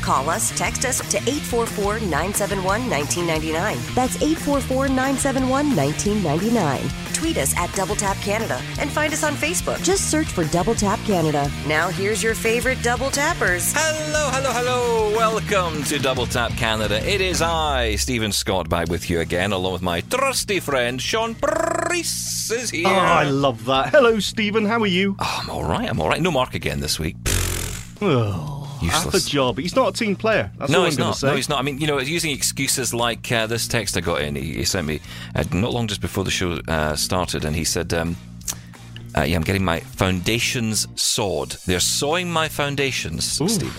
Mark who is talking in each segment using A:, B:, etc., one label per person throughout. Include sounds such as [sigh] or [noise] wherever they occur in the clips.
A: Call us, text us to 844 971 1999. That's 844 971 1999. Tweet us at Double Tap Canada and find us on Facebook. Just search for Double Tap Canada. Now, here's your favorite Double Tappers.
B: Hello, hello, hello. Welcome to Double Tap Canada. It is I, Stephen Scott, back with you again, along with my trusty friend, Sean Price is here.
C: Oh, I love that. Hello, Stephen. How are you?
B: Oh, I'm all right, I'm all right. No Mark again this week.
C: Oh, [sighs] half a
B: Useless.
C: job. He's not a team player. That's
B: No,
C: all
B: he's
C: I'm
B: not.
C: say.
B: No, he's not. I mean, you know, he's using excuses like uh, this text I got in. He, he sent me uh, not long just before the show uh, started, and he said, um, uh, "Yeah, I'm getting my foundations sawed. They're sawing my foundations, Stephen.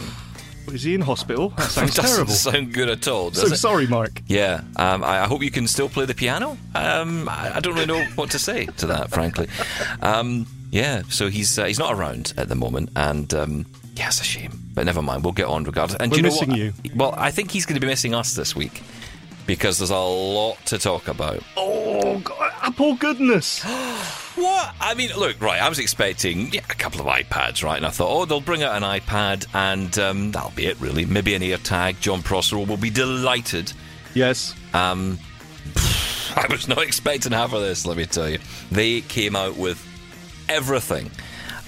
C: Is he in hospital? That [laughs] sounds
B: Doesn't
C: terrible.
B: sound good at all.
C: So
B: it?
C: sorry, Mark.
B: Yeah, um, I, I hope you can still play the piano. Um, I, I don't really know what to say to that, frankly. Um, yeah, so he's uh, he's not around at the moment, and um, yeah, it's a shame. But never mind, we'll get on regardless. And do
C: We're
B: you know
C: missing
B: what?
C: you.
B: Well, I think he's going to be missing us this week because there's a lot to talk about.
C: Oh, God, Apple goodness. [gasps]
B: What? I mean, look, right, I was expecting yeah, a couple of iPads, right? And I thought, oh, they'll bring out an iPad and um, that'll be it, really. Maybe an AirTag. Jon Prosser will be delighted.
C: yes.
B: Um, [sighs] I was not expecting half of this, let me tell you. They came out with everything.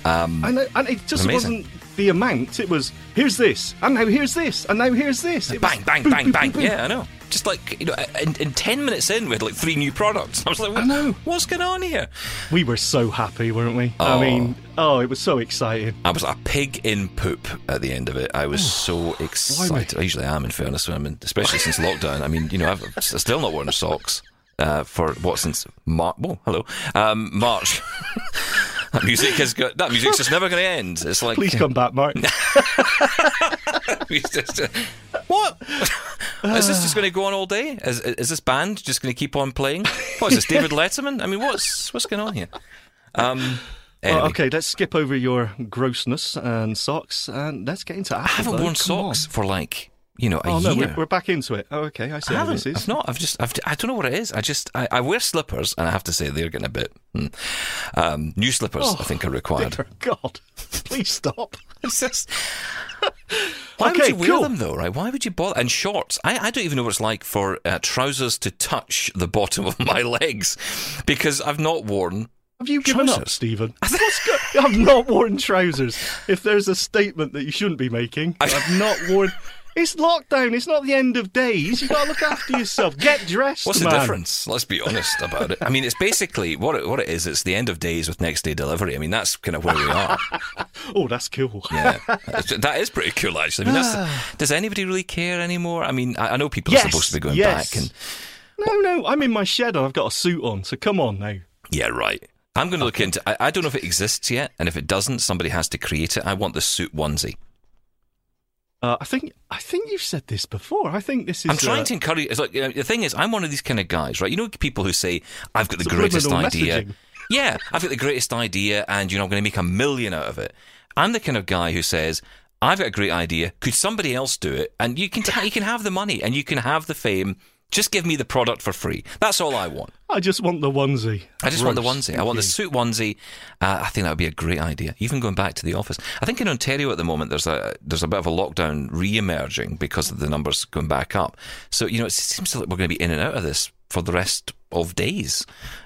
B: Um,
C: And, and it just
B: Amazing.
C: wasn't the amount. It was, here's this, and now here's this, and now here's this. It
B: bang, bang,
C: boom,
B: bang,
C: boom,
B: bang.
C: boom.
B: Yeah, I know. Just like, you know, in, in 10 minutes in, we had like three new products. I was like, what,
C: know.
B: what's going on here?
C: We were so happy, weren't we?
B: Oh.
C: I mean, oh, it was so exciting.
B: I was a pig in poop at the end of it. I was so excited. I usually am, in fairness, when I'm in, especially since [laughs] lockdown. I mean, you know, I've I'm still not wearing socks uh, for what since March. Oh, hello, um, March. [laughs] that music has got that music's just never going to end. It's like
C: Please come back, Mark. [laughs]
B: Just, uh, what? [laughs] is this just going to go on all day? Is, is this band just going to keep on playing? What is this, David [laughs] Letterman? I mean, what's what's going on here? Um, anyway,
C: Well, okay, let's skip over your grossness and socks, and let's get into Apple.
B: I haven't
C: though.
B: worn
C: Come on.
B: socks for like you know a
C: Oh no,
B: year.
C: we're, we're back into it. Oh, okay, I see
B: I
C: how
B: haven't.
C: this is.
B: I've not. I've just. I've, I don't know what it is. I just. I, I wear slippers, and I have to say they're getting a bit. Hmm. Um, new slippers,
C: Oh,
B: I think, are [laughs] required.
C: Dear God, [laughs] please stop. [laughs]
B: It's just. Why would you wear
C: cool.
B: them though, right? Why would you bother? And shorts. I, I don't even know what it's like for uh, trousers to touch the bottom of my legs because I've not worn.
C: Have you given up, Stephen? I've not worn trousers. If there's a statement that you shouldn't be making, I've not worn. It's lockdown. It's not the end of days. You've got to look after yourself. Get dressed,
B: What's
C: man.
B: the difference? Let's be honest about it. I mean, it's basically what it, what it is. It's the end of days with next day delivery. I mean, that's kind of where we are. [laughs]
C: Oh, that's cool.
B: Yeah, That's- pretty cool, actually. I mean, that's, [sighs] does anybody really care anymore? I mean, I, I know people
C: Yes,
B: are supposed to be going
C: yes.
B: back, and
C: No, no, I'm in my shed and I've got a suit on. So come on now.
B: yeah, right. I'm going to look into. I, I don't know if it exists yet, and if it doesn't, somebody has to create it. I want the suit onesie.
C: Uh, I think I think you've said this before. I think this is.
B: I'm trying
C: uh,
B: to encourage. It's like you know, the thing is, I'm one of these kind of guys, right? You know, people who say, "I've got the greatest idea."
C: messaging.
B: Yeah, I've got the greatest idea, and you know, I'm going to make a million out of it. I'm the kind of guy who says, "I've got a great idea. Could somebody else do it?" And you can you can have the money and you can have the fame. Just give me the product for free. That's all I want.
C: I just want the onesie.
B: I just want the onesie. I want the suit onesie. Uh, I think that would be a great idea. Even going back to the office. I think in Ontario at the moment there's a there's a bit of a lockdown re-emerging because of the numbers going back up. So you know it seems like we're going to be in and out of this for the rest of days.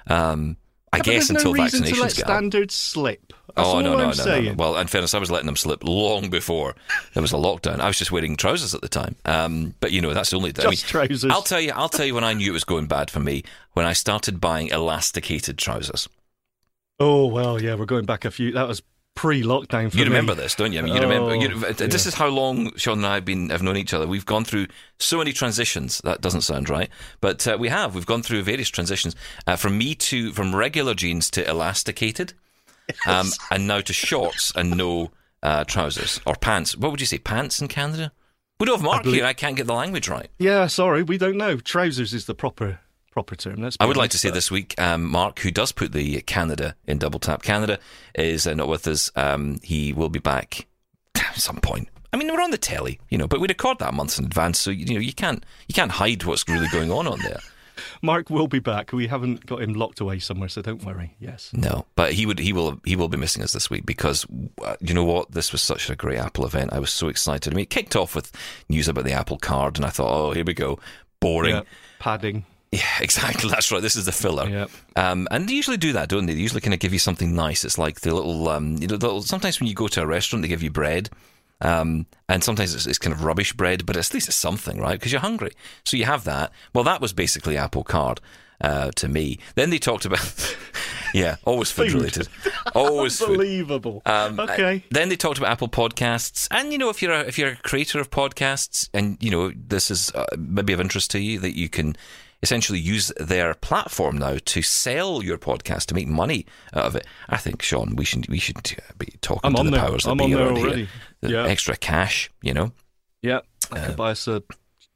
B: Um, I guess until
C: no
B: vaccinations get up.
C: standards slip. That's
B: oh no no no, no no! Well, in fairness, I was letting them slip long before there was a lockdown. I was just wearing trousers at the time. Um, but you know that's the only. I mean,
C: Just trousers.
B: I'll tell you. I'll tell you when I knew it was going bad for me when I started buying elasticated trousers.
C: Oh well, yeah, we're going back a few. That was pre-lockdown. For
B: You
C: me.
B: remember this, don't you? I mean, you
C: Oh,
B: remember. You, This
C: yeah.
B: is how long Sean and I have been have known each other. We've gone through so many transitions. That doesn't sound right, but uh, we have. We've gone through various transitions uh, from me to from regular jeans to elasticated, um, and now to shorts and no uh, trousers or pants. What would you say? Pants in Canada? We don't have Mark
C: believe-
B: here. I can't get the language right.
C: Yeah, sorry, we don't know. Trousers is the proper proper term. Let's
B: I would like to say this week, um, Mark, who does put the Canada in Double Tap Canada, is uh, not with us. Um, he will be back [laughs] at some point. I mean, we're on the telly, you know, but we record that months in advance, so you know you can't you can't hide what's really going on on there. [laughs]
C: Mark will be back. We haven't got him locked away somewhere, so don't worry. Yes.
B: No, but he would he will he will be missing us this week because uh, you know what? This was such a great Apple event. I was so excited. I mean, it kicked off with news about the Apple Card, and I thought, oh, here we go, boring.
C: Yeah. Padding.
B: Yeah, [laughs] exactly. That's right. This is the filler.
C: Yep.
B: Um, and they usually do that, don't they? They usually kind of give you something nice. It's like the little, um, you know, the little, sometimes when you go to a restaurant, they give you bread. Um, and sometimes it's, it's kind of rubbish bread, but at least it's something, right? Because you're hungry. So you have that. Well, that was basically Apple Card uh, to me. Then they talked about, [laughs] yeah, always food
C: Food.
B: related. Always food.
C: Unbelievable.
B: Um,
C: okay.
B: uh, Then they talked about Apple Podcasts, and you know, if you're a, if you're a creator of podcasts, and you know, this is uh, maybe of interest to you, that you can essentially use their platform now to sell your podcast to make money out of it. I think, Sean, we should we should uh, be talking
C: I'm
B: to the
C: there.
B: powers that
C: I'm
B: be around
C: already.
B: here. The
C: Yeah.
B: extra cash, you know.
C: Yeah. I could buy us a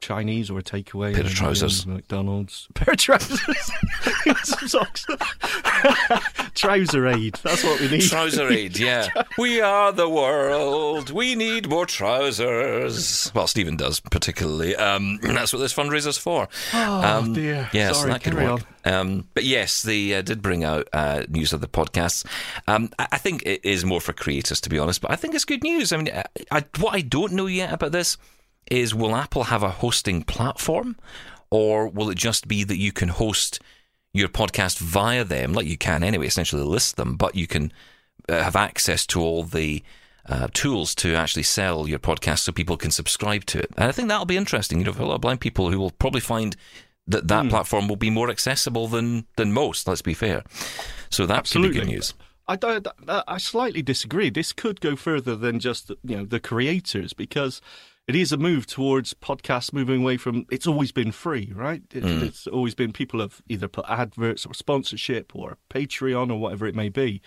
C: Chinese or a takeaway.
B: Pair of trousers.
C: um, McDonald's. [laughs] Pair of trousers. [laughs] Some socks. [laughs] Trouser aid. That's what we need.
B: Trouser aid, yeah. we are the world. We need more trousers. Well, Stephen does particularly. Um, [clears throat] that's what this fundraiser's for.
C: Oh, dear.
B: Yeah, so
C: Sorry,
B: that could work. Um, but yes, they uh, did bring out uh, news of the podcasts. Um, I, I think it is more for creators, to be honest. But I think it's good news. I mean, I, I, what I don't know yet about this is will Apple have a hosting platform, or will it just be that you can host your podcast via them, like you can anyway, essentially list them, but you can uh, have access to all the uh, tools to actually sell your podcast so people can subscribe to it. And I think that'll be interesting. You know, for a lot of blind people who will probably find that that platform will be more accessible than than most. Let's be fair. So that could be good news.
C: I don't. I slightly disagree. This could go further than just you know the creators because it is a move towards podcasts moving away from. It's always been free, right? It,
B: Mm.
C: It's always been people have either put adverts or sponsorship or Patreon or whatever it may be,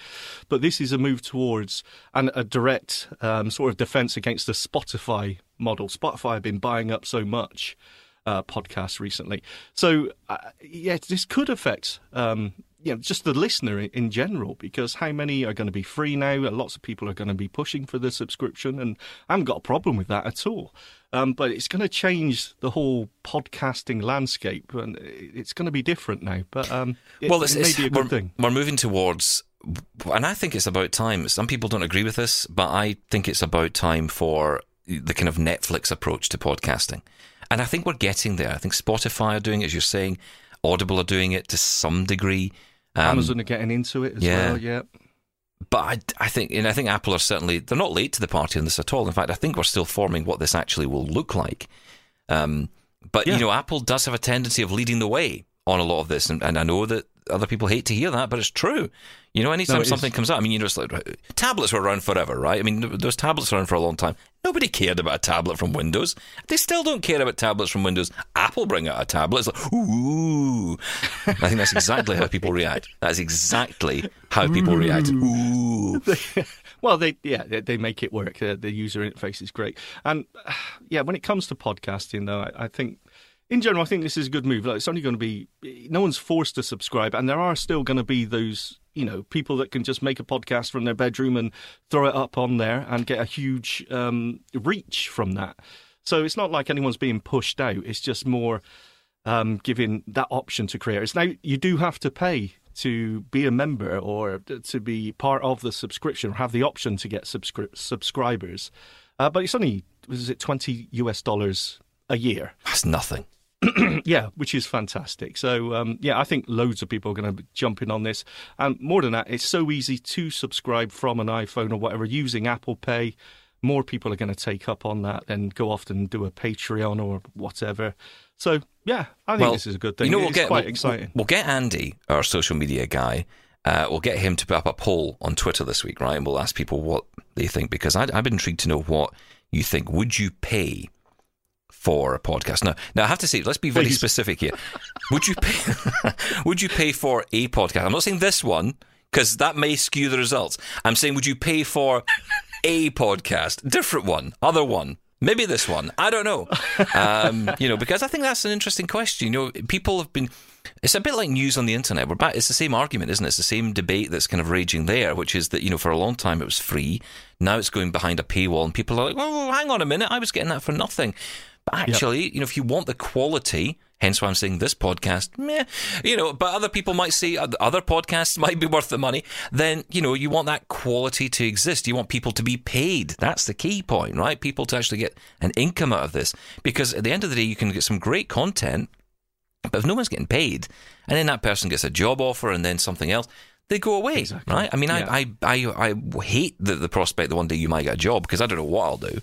C: but this is a move towards and a direct um, sort of defense against the Spotify model. Spotify have been buying up so much uh, podcasts recently. So uh, yeah, this could affect um, you know just the listener in, general because how many are going to be free now? Lots of people are going to be pushing for the subscription, and I haven't got a problem with that at all. Um, but it's going to change the whole podcasting landscape, and it's going to be different now. But um, it,
B: well, it's,
C: it may
B: it's-
C: be a
B: we're,
C: good thing.
B: we're moving towards, and I think it's about time. Some people don't agree with this, but I think it's about time for the kind of Netflix approach to podcasting. And I think we're getting there. I think Spotify are doing it, as you're saying. Audible are doing it to some degree. Um,
C: Amazon are getting into it as
B: yeah.
C: well. Yeah.
B: but I, I think, and I think Apple are certainly they're not late to the party on this at all. In fact, I think we're still forming what this actually will look like. Um, but
C: Yeah.
B: you know, Apple does have a tendency of leading the way on a lot of this, and, and I know that other people hate to hear that, but it's true. You know, anytime
C: No,
B: something
C: is.
B: comes out, I mean, you know, it's like tablets were around forever, right? I mean, those tablets were around for a long time. Nobody cared about a tablet from Windows. They still don't care about tablets from Windows. Apple bring out a tablet. It's like, ooh. I think that's exactly how people react. That's exactly how people react. Ooh. [laughs]
C: well, they yeah they, they make it work. The user interface is great, and [sighs] yeah, when it comes to podcasting, though, I, I think in general, I think this is a good move. Like, it's only going to be no one's forced to subscribe, and there are still going to be those you know people that can just make a podcast from their bedroom and throw it up on there and get a huge um, reach from that. So it's not like anyone's being pushed out. It's just more um, giving that option to creators. Now you do have to pay to be a member or to be part of the subscription, or have the option to get subscri- subscribers. Uh, but it's only was it twenty US dollars a year?
B: That's nothing. [clears throat]
C: yeah, which is fantastic. So um, yeah, I think loads of people are going to be jumping on this, and more than that, it's so easy to subscribe from an iPhone or whatever using Apple Pay. More people are going to take up on that and go off and do a Patreon or whatever. So yeah, I think this is a good thing.
B: You know, we'll
C: it's
B: get
C: quite
B: we'll,
C: exciting.
B: We'll get Andy, our social media guy. Uh, we'll get him to put up a poll on Twitter this week, right? And we'll ask people what they think because I, I've been intrigued to know what you think. Would you pay for a podcast? Now, now I have to say, let's be very
C: Please.
B: specific here. Would you pay? [laughs] would you pay for a podcast? I'm not saying this one because that may skew the results. I'm saying, would you pay for a podcast, different one, other one? Maybe this one. I don't know. Um, [laughs] you know, because I think that's an interesting question. You know, people have been It's a bit like news on the internet. We're back. It's the same argument, isn't it? It's the same debate that's kind of raging there, which is that you know for a long time it was free. Now it's going behind a paywall, and people are like, "Well, hang on a minute, I was getting that for nothing." But actually, yep. you know, if you want the quality, hence why I'm saying this podcast, meh, you know, but other people might say other podcasts [laughs] might be worth the money. Then you know, you want that quality to exist. You want people to be paid. That's the key point, right? People to actually get an income out of this, because at the end of the day, you can get some great content but if no one's getting paid, and then that person gets a job offer and then something else, they go away, exactly. right? I mean, yeah. I, I, I, I hate the, the prospect that one day you might get a job because I don't know what I'll do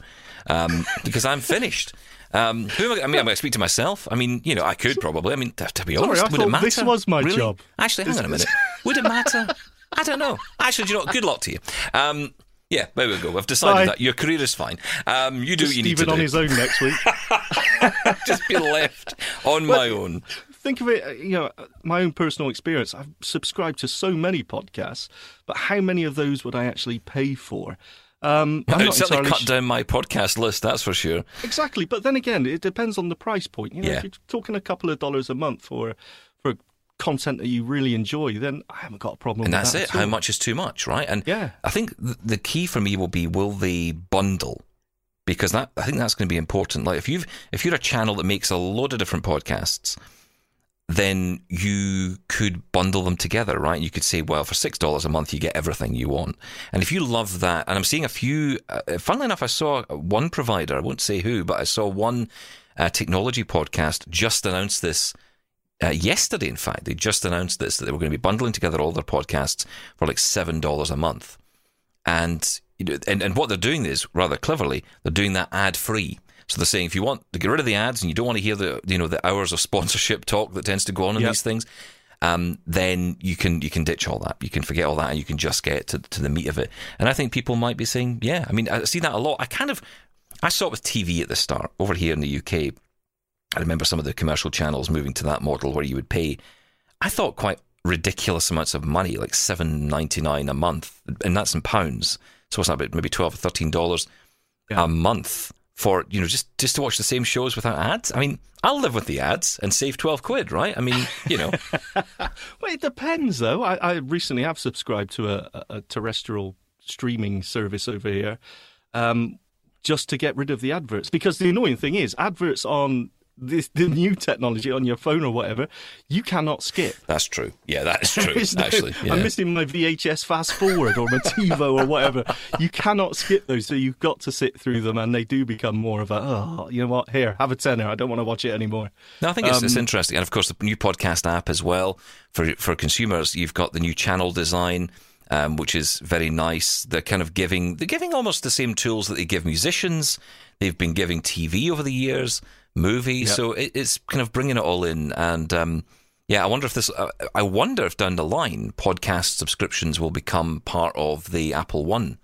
B: um, [laughs] because I'm finished. Um, who am I, I mean, I'm going to speak to myself. I mean, you know, I could probably. I mean, to, to be honest,
C: Sorry,
B: would it matter?
C: This was my
B: really?
C: job.
B: Actually, hang on a minute. [laughs] would it matter? I don't know. Actually, you know, good luck to you. Um, yeah, there we go. We've decided Bye. that your career is fine. Um, you do
C: Just
B: what you need to do.
C: on his own next week. [laughs]
B: Just be left on my own
C: think of it, uh, you know, my own personal experience. I've subscribed to so many podcasts, but how many of those would I actually pay for?
B: Um, [laughs] I'm not certainly cut sh- down my podcast list, that's for sure.
C: Exactly, but then again, it depends on the price point. You know, yeah. if you're talking a couple of dollars a month for for content that you really enjoy, then I haven't got a problem.
B: And that's
C: that
B: it. How much is too much, right? And yeah, I think the key for me will be: will they bundle? Because that I think that's going to be important. Like if you've if you're a channel that makes a load of different podcasts then you could bundle them together, right? You could say, well, for six dollars a month, you get everything you want. And if you love that, and I'm seeing a few. Uh, funnily enough, I saw one provider. I won't say who, but I saw one uh, technology podcast just announced this. Uh, yesterday, in fact, they just announced this that they were going to be bundling together all their podcasts for like seven dollars a month, and and and what they're doing is rather cleverly, they're doing that ad free. So they're saying if you want to get rid of the ads and you don't want to hear the you know the hours of [laughs] sponsorship talk that tends to go on in yep. these things, um, then you can you can ditch all that. You can forget all that, and you can just get to, to the meat of it. And I think people might be saying, yeah, I mean, I see that a lot. I kind of I saw it with TV at the start over here in the UK. I remember some of the commercial channels moving to that model where you would pay. I thought quite ridiculous amounts of money, like seven ninety nine a month, and that's in pounds. So it's not about maybe twelve or thirteen dollars yeah. a month for you know just just to watch the same shows without ads. I mean, I'll live with the ads and save twelve quid, right? I mean, you know. [laughs]
C: well, it depends, though. I, I recently have subscribed to a, a, terrestrial streaming service over here. Um, just to get rid of the adverts. Because the annoying thing is, adverts on this, the new technology on your phone or whatever, you cannot skip.
B: That's true. Yeah, that is [laughs] true. no, actually, yeah.
C: I'm missing my VHS fast forward or my TiVo or whatever. You cannot skip those, so you've got to sit through them, and they do become more of a oh, you know what? Here, have a tenner. I don't want to watch it anymore.
B: No, I think it's, um, it's interesting, and of course, the new podcast app as well for for consumers. You've got the new channel design. Um, which is very nice. They're kind of giving they're giving almost the same tools that they give musicians. They've been giving TV over the years movie. Yep. So it, it's kind of bringing it all in. And um, yeah, I wonder if this, uh, I wonder if down the line, podcast subscriptions will become part of the Apple One.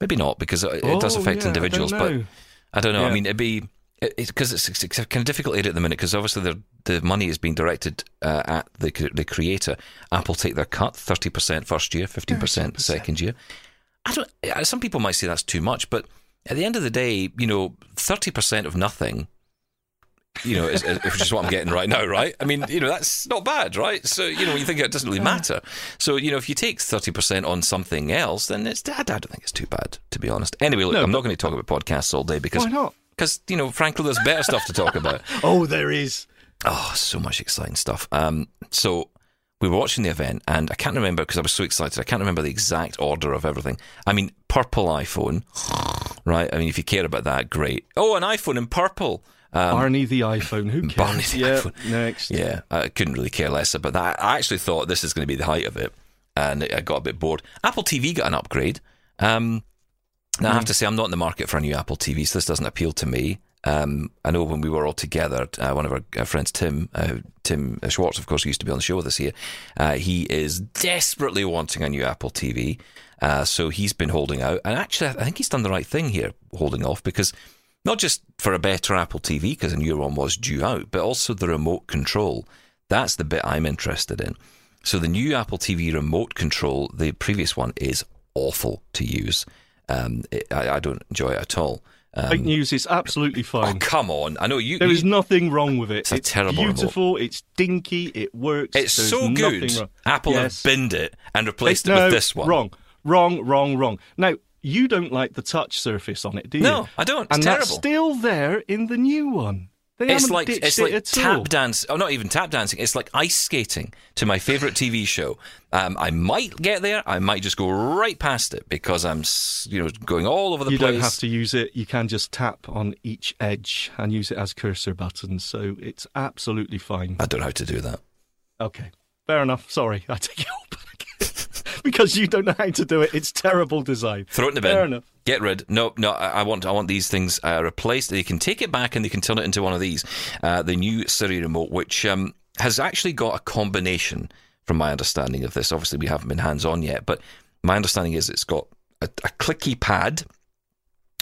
B: Maybe not because it, oh, does affect
C: yeah,
B: individuals,
C: I
B: but I don't know. Yeah. I mean, it'd be because it's, it's, it's, kind of difficult at the minute because obviously the the money is being directed uh, at the the creator. Apple take their cut, thirty percent first year, fifteen percent second year. I don't. Some people might say that's too much, but at the end of the day, you know, thirty percent of nothing you know, is, which is what I'm getting right now, right? I mean, you know, that's not bad, right? So, you know, you think it doesn't really matter. So, you know, if you take 30% on something else, then it's, I don't think it's too bad, to be honest. Anyway, look, no, I'm not going to talk about podcasts all day because.
C: Why not?
B: Because, you know, frankly, there's better stuff to talk about. [laughs]
C: oh, there is.
B: Oh, so much exciting stuff. Um, so we were watching the event, and I can't remember because I was so excited. I can't remember the exact order of everything. I mean, purple iPhone, [sighs] right? I mean, if you care about that, great. Oh, an iPhone in purple.
C: Um, Barney the iPhone. Who cares?
B: Barney the
C: yeah,
B: iPhone.
C: Next.
B: Yeah, I couldn't really care less about that. I actually thought this is going to be the height of it, and I got a bit bored. Apple TV got an upgrade. Um, now, mm. I have hmm. to say, I'm not in the market for a new Apple TV, so this doesn't appeal to me. Um, I know when we were all together, uh, one of our friends, Tim, uh, Tim Schwartz, of course, used to be on the show with us here. Uh, he is desperately wanting a new Apple TV, uh, so he's been holding out. And actually, I think he's done the right thing here, holding off, because not just for a better Apple TV, because a new one was due out, but also the remote control. That's the bit I'm interested in. So the new Apple TV remote control, the previous one is awful to use. Um, it, I, I, don't enjoy it at all.
C: Fake news is absolutely
B: Oh,
C: fine.
B: come on. I know you.
C: There
B: you-
C: is nothing wrong with it.
B: It's a terrible remote.
C: beautiful. It's dinky. It works.
B: it's so good.
C: wrong.
B: Apple
C: Yes.
B: have binned it and replaced
C: They-
B: it
C: no,
B: with this one.
C: Wrong, wrong, wrong, wrong. Now you don't like the touch surface on it, do you?
B: No, I don't. It's
C: and that's
B: terrible.
C: still there in the new one. They
B: It's like it's like
C: at
B: tap
C: all.
B: dance. Oh, not even tap dancing. It's like ice skating to my favorite TV show. Um, I might get there. I might just go right past it because I'm, you know, going all over the
C: You
B: place.
C: don't have to use it. You can just tap on each edge and use it as cursor buttons. So it's absolutely fine.
B: I don't know how to do that.
C: Okay, fair enough. Sorry, I take it all back. [laughs] [laughs] because you don't know how to do it. It's terrible design.
B: Throw it in the bin.
C: Fair enough.
B: Get rid. No, no. I, I want. I want these things uh, replaced. They can take it back and they can turn it into one of these. Uh, the new Siri remote, which um, has actually got a combination, from my understanding of this. Obviously, we haven't been hands on yet, but my understanding is it's got a, a clicky pad,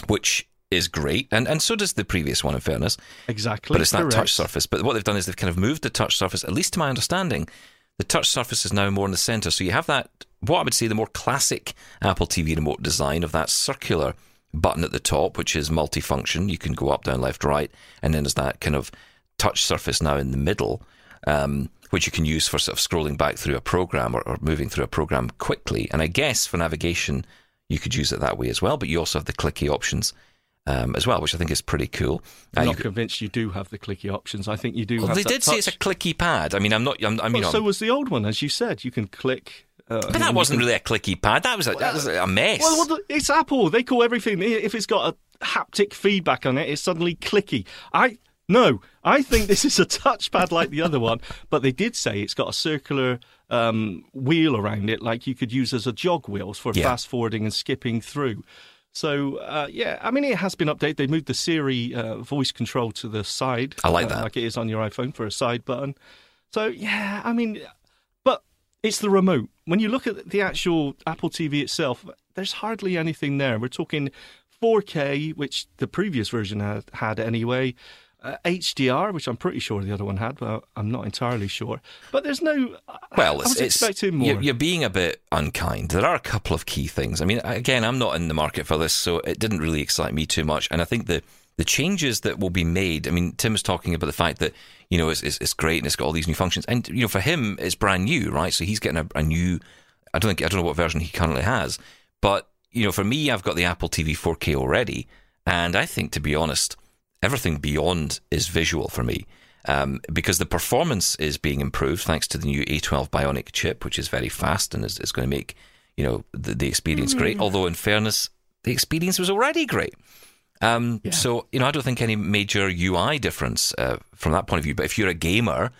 B: which is great, and and so does the previous one. In fairness,
C: Exactly.
B: but it's that
C: correct.
B: touch surface. But what they've done is they've kind of moved the touch surface, at least to my understanding, the touch surface is now more in the center. So you have that, what I would say, the more classic Apple TV remote design of that circular button at the top, which is multifunction. You can go up, down, left, right, and then there's that kind of touch surface now in the middle. Um, which you can use for sort of scrolling back through a program or, or moving through a program quickly. And I guess for navigation, you could use it that way as well. But you also have the clicky options um, as well, which I think is pretty cool. Uh,
C: I'm
B: you
C: not
B: could-
C: convinced you do have the clicky options. I think you do
B: well, they did say it's a clicky pad. I mean, I'm not. I'm, I mean,
C: Well, so was the old one, as you said. You can click. Uh,
B: but that wasn't really a clicky pad. That was a, that was a mess.
C: Well, well, it's Apple. They call everything. If it's got a haptic feedback on it, it's suddenly clicky. I no. I think this is a touchpad like the other one, [laughs] but they did say it's got a circular um, wheel around it, like you could use as a jog wheels for
B: Yeah.
C: fast forwarding and skipping through. So uh, yeah, I mean it has been updated. They moved the Siri uh, voice control to the side.
B: I like
C: uh,
B: that.
C: like it is on your iPhone for a side button. So yeah, I mean, but it's the remote. When you look at the actual Apple TV itself, there's hardly anything there. We're talking 4K, which the previous version had, had anyway. Uh, HDR, which I'm pretty sure the other one had, but I'm not entirely sure. But there's no.
B: well,
C: I
B: it's,
C: was
B: it's
C: expecting more.
B: You're, you're being a bit unkind. There are a couple of key things. I mean, again, I'm not in the market for this, so it didn't really excite me too much. And I think the the changes that will be made. I mean, Tim was talking about the fact that you know it's, it's, it's great and it's got all these new functions, and you know for him it's brand new, right? So he's getting a, a new. I don't think I don't know what version he currently has, but you know, for me, I've got the Apple TV 4K already, and I think, to be honest, everything beyond is visual for me. Um, because the performance is being improved thanks to the new A12 Bionic chip, which is very fast and is, is going to make you know the, the experience great. Although, in fairness, the experience was already great. Um, So, you know, I don't think any major UI difference uh, from that point of view. But if you're a gamer,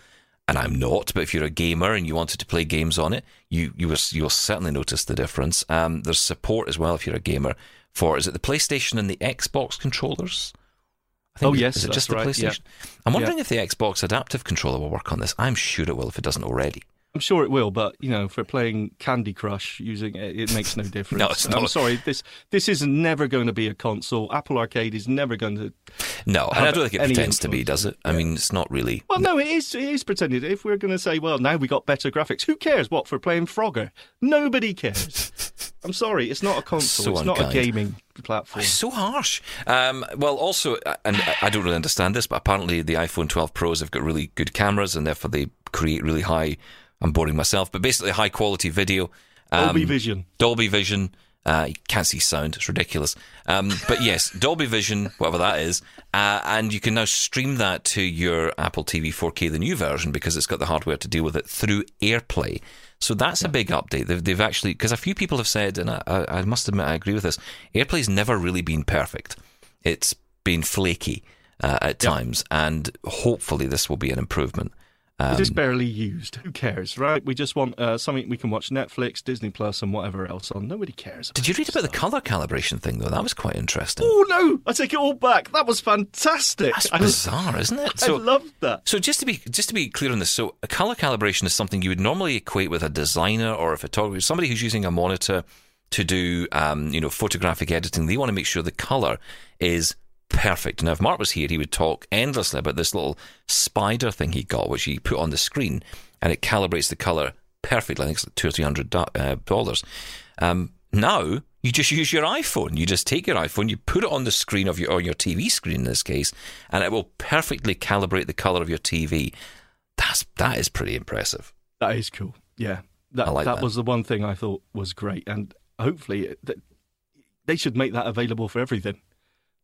B: and I'm not, but if you're a gamer and you wanted to play games on it, you you will you'll certainly notice the difference. Um, there's support as well if you're a gamer for is it the PlayStation and the Xbox controllers? I
C: Oh,
B: is-
C: yes,
B: is it
C: that's
B: just the
C: right, yeah.
B: PlayStation? I'm wondering if the Xbox adaptive controller will work on this. I'm sure it will if it doesn't already.
C: I'm sure it will, but you know, for playing Candy Crush using it, it makes no [laughs] difference.
B: No, it's not.
C: I'm sorry. This this is never going to be a console. Apple Arcade is never going to.
B: No, and I don't think it pretends to be, does it? I mean, it's not really.
C: Well, no, it is. It is pretended. If we're going to say, well, now we got better graphics, who cares? What for playing Frogger? Nobody cares. [laughs] I'm sorry, it's not a console.
B: So
C: it's not a gaming platform.
B: It's so harsh. Um, well, also, uh, and I- I don't really understand this, but apparently the iPhone 12 Pros have got really good cameras, and therefore they create really high. I'm boring myself, but basically high quality video. Um,
C: Dolby Vision.
B: Dolby Vision. Uh, you can't see sound; it's ridiculous. Um, but yes, [laughs] Dolby Vision, whatever that is, uh, and you can now stream that to your Apple TV 4K, the new version, because it's got the hardware to deal with it through AirPlay. So that's a big update. They've, they've actually because a few people have said, and I, I must admit I agree with this. AirPlay's never really been perfect. It's been flaky uh, at times, and hopefully this will be an improvement.
C: It is
B: Um,
C: barely used. Who cares, right? We just want uh, something we can watch Netflix, Disney Plus, and whatever else on. Nobody cares.
B: Did you read about the color calibration thing though? That was quite interesting.
C: Oh no! I take it all back. That was fantastic.
B: That's [laughs]
C: I,
B: bizarre, isn't it? [laughs]
C: I loved that.
B: So just to be just to be clear on this, so a color calibration is something you would normally equate with a designer or a photographer, somebody who's using a monitor to do um, you know photographic editing. They want to make sure the color is perfect. Now, if Mark was here, he would talk endlessly about this little spider thing he got, which he put on the screen, and it calibrates the color perfectly. I think it's like two or three hundred uh, dollars. Um, now You just use your iPhone. You just take your iPhone, you put it on the screen of your or your TV screen in this case, and it will perfectly calibrate the color of your TV. That's that is pretty impressive.
C: That is cool. Yeah, that
B: I like
C: that,
B: that.
C: was the one thing I thought was great, and hopefully it- that they should make that available for everything.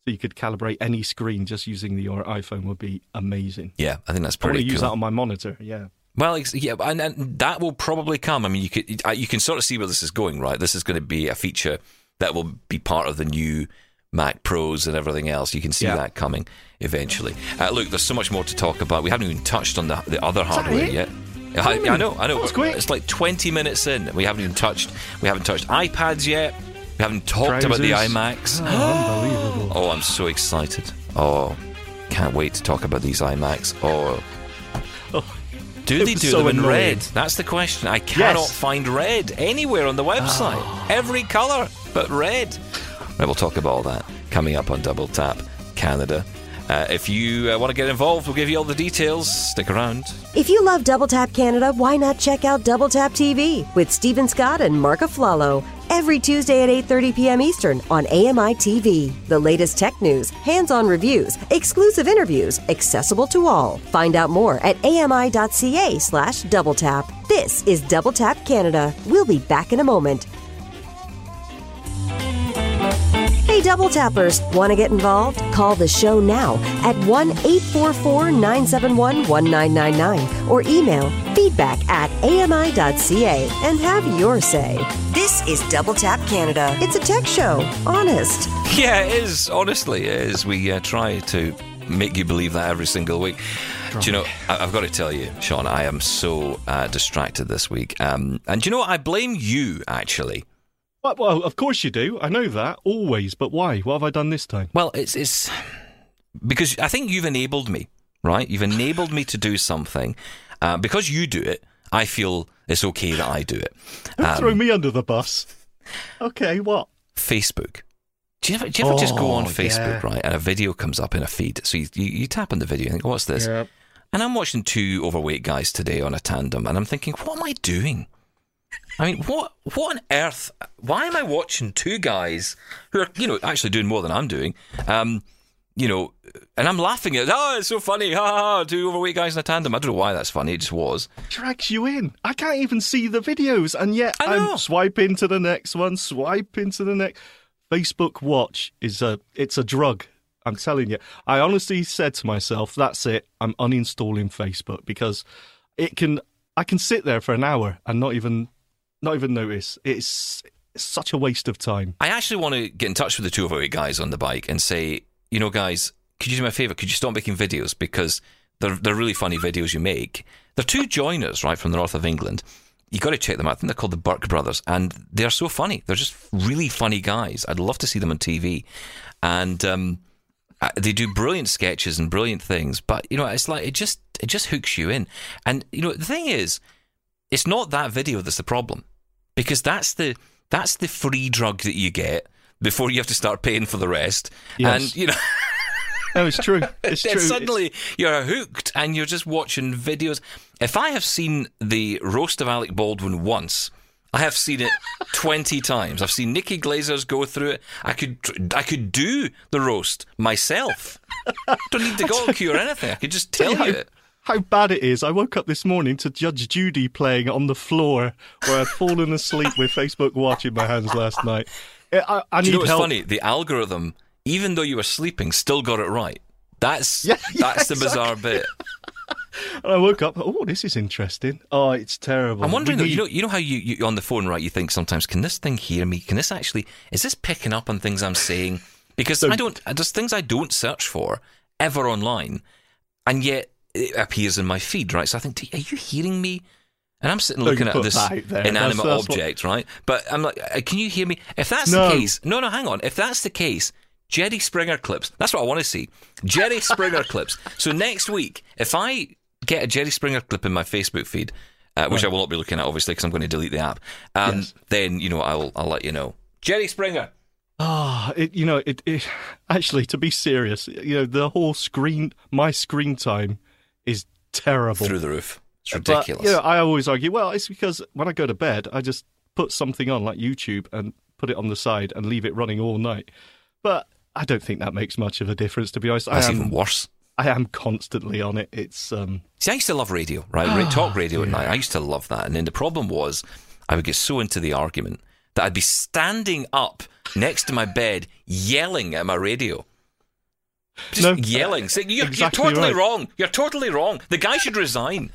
C: So you could calibrate any screen just using your iPhone would be amazing.
B: Yeah, I think that's
C: I want
B: pretty
C: to use that on my monitor. Yeah.
B: Well, yeah, and, and that will probably come. I mean, you could uh, you can sort of see where this is going, right? This is going to be a feature that will be part of the new Mac Pros and everything else. You can see
C: Yeah.
B: that coming eventually. Uh, look, there's so much more to talk about. We haven't even touched on the the other hardware
C: it?
B: yet. I, I know, I know.
C: That was quick.
B: It's like 20 minutes in. We haven't even touched. We haven't touched iPads yet. We haven't talked about the iMacs.
C: Oh, unbelievable.
B: Oh, I'm so excited. Oh, can't wait to talk about these iMacs. Oh. Do [laughs] they do
C: so
B: them in
C: annoying.
B: red? That's the question. I cannot
C: Yes.
B: find red anywhere on the website. Oh. Every colour but red. Right, we'll talk about all that coming up on Double Tap Canada. Uh, if you uh, want to get involved, we'll give you all the details. Stick around.
A: If you love Double Tap Canada, why not check out Double Tap TV with Stephen Scott and Mark Aflalo every Tuesday at 8:30 p.m. Eastern on AMI TV. The latest tech news, hands-on reviews, exclusive interviews, accessible to all. Find out more at ami.ca/double tap. This is Double Tap Canada. We'll be back in a moment. Hey, Double Tappers, want to get involved? Call the show now at 1 844 971 1999 or email feedback at ami.ca and have your say. This is Double Tap Canada. It's a tech show, honest.
B: Yeah, it is. Honestly, it is. We uh, try to make you believe that every single week. Do you know, I- I've got to tell you, Sean, I am so uh, distracted this week. Um, and do you know what? I blame you, actually.
C: Well, well, of course you do. I know that always. But why? What have I done this time?
B: Well, it's it's because I think you've enabled me, right? You've enabled me to do something. Uh, because you do it, I feel it's okay that I do it.
C: Don't throw
B: Um,
C: me under the bus. Okay, what?
B: Facebook. Do you ever, do you ever just go on
C: Oh,
B: Facebook,
C: yeah.
B: right, and a video comes up in a feed? So you, you, you tap on the video and think, what's this? And I'm watching two overweight guys today on a tandem, and I'm thinking, what am I doing? I mean, what what on earth? Why am I watching two guys who are, you know, actually doing more than I'm doing? Um, you know, and I'm laughing at, oh, it's so funny, ha ha, ha, two overweight guys in a tandem. I don't know why that's funny, it just was.
C: Drags you in. I can't even see the videos, and yet
B: I.
C: I'm swiping to the next one, swiping to the next. Facebook Watch is a it's a drug. I'm telling you. I honestly said to myself, "That's it. I'm uninstalling Facebook because it can. I can sit there for an hour and not even not even notice. It's, such a waste of time.
B: I actually want to get in touch with the two overweight guys on the bike and say, you know, guys, could you do me a favour? Could you stop making videos because they're they're really funny videos you make. They're two joiners, right, from the north of England. You got to check them out. I think they're called the Burke Brothers, and they're so funny. They're just really funny guys. I'd love to see them on TV, and um, uh, they do brilliant sketches and brilliant things. But you know, it's like it just it just hooks you in. And you know, the thing is, it's not that video that's the problem because that's the that's the free drug that you get before you have to start paying for the rest.
C: Yes.
B: And you know, [laughs]
C: No, it's true. [laughs] It's true.
B: suddenly you're hooked and you're just watching videos. If I have seen the roast of Alec Baldwin once. I have seen it [laughs] twenty times. I've seen Nikki Glaser's go through it. I could, I could do the roast myself. Don't need to go queue or anything. I could just tell
C: Tell
B: you
C: you
B: it.
C: How bad it is. I woke up this morning to Judge Judy playing on the floor where I'd fallen asleep with Facebook Watch in my hands last night. I, I, I
B: Do you know what's
C: help.
B: funny? The algorithm, even though you were sleeping, still got it right. That's [laughs]
C: Yeah, yeah,
B: that's the bizarre bit. [laughs]
C: And I woke up. Oh, this is interesting. Oh, it's terrible.
B: I'm wondering, though, you know, you know how you, you on the phone, right? You think sometimes, can this thing hear me? Can this actually? Is this picking up on things I'm saying? Because I don't. There's things I don't search for ever online, and yet it appears in my feed, right? So I think, "D- are you hearing me? And I'm sitting looking at this
C: that out there.
B: inanimate
C: That's- that's what-
B: object, right? But I'm like, uh, can you hear me? If that's
C: No.
B: the case, no, no, hang on. If that's the case, Jerry Springer clips. That's what I want to see. Jerry Springer [laughs] clips. So next week, if I get a Jerry Springer clip in my Facebook feed, uh, which I will not be looking at, obviously, because I'm going to delete the app, um,
C: Yes.
B: then you know I'll I'll let you know. Jerry Springer.
C: Ah, it, you know, it, it. [laughs] Actually, to be serious, you know, the whole screen, my screen time is terrible.
B: through the roof. It's ridiculous.
C: you know, I always argue, well, it's because when I go to bed, I just put something on like YouTube and put it on the side, and leave it running all night. But I don't think that makes much of a difference, to be honest.
B: That's
C: I am,
B: even worse.
C: I am constantly on it. It's um,
B: See, I used to love radio, right? Ra- Talk radio at night. I used to love that. And then the problem was, I would get so into the argument that I'd be standing up next to my bed yelling at my radio. Just
C: No,
B: yelling, saying, you're,
C: exactly
B: you're totally
C: right.
B: wrong. You're totally wrong. The guy should resign.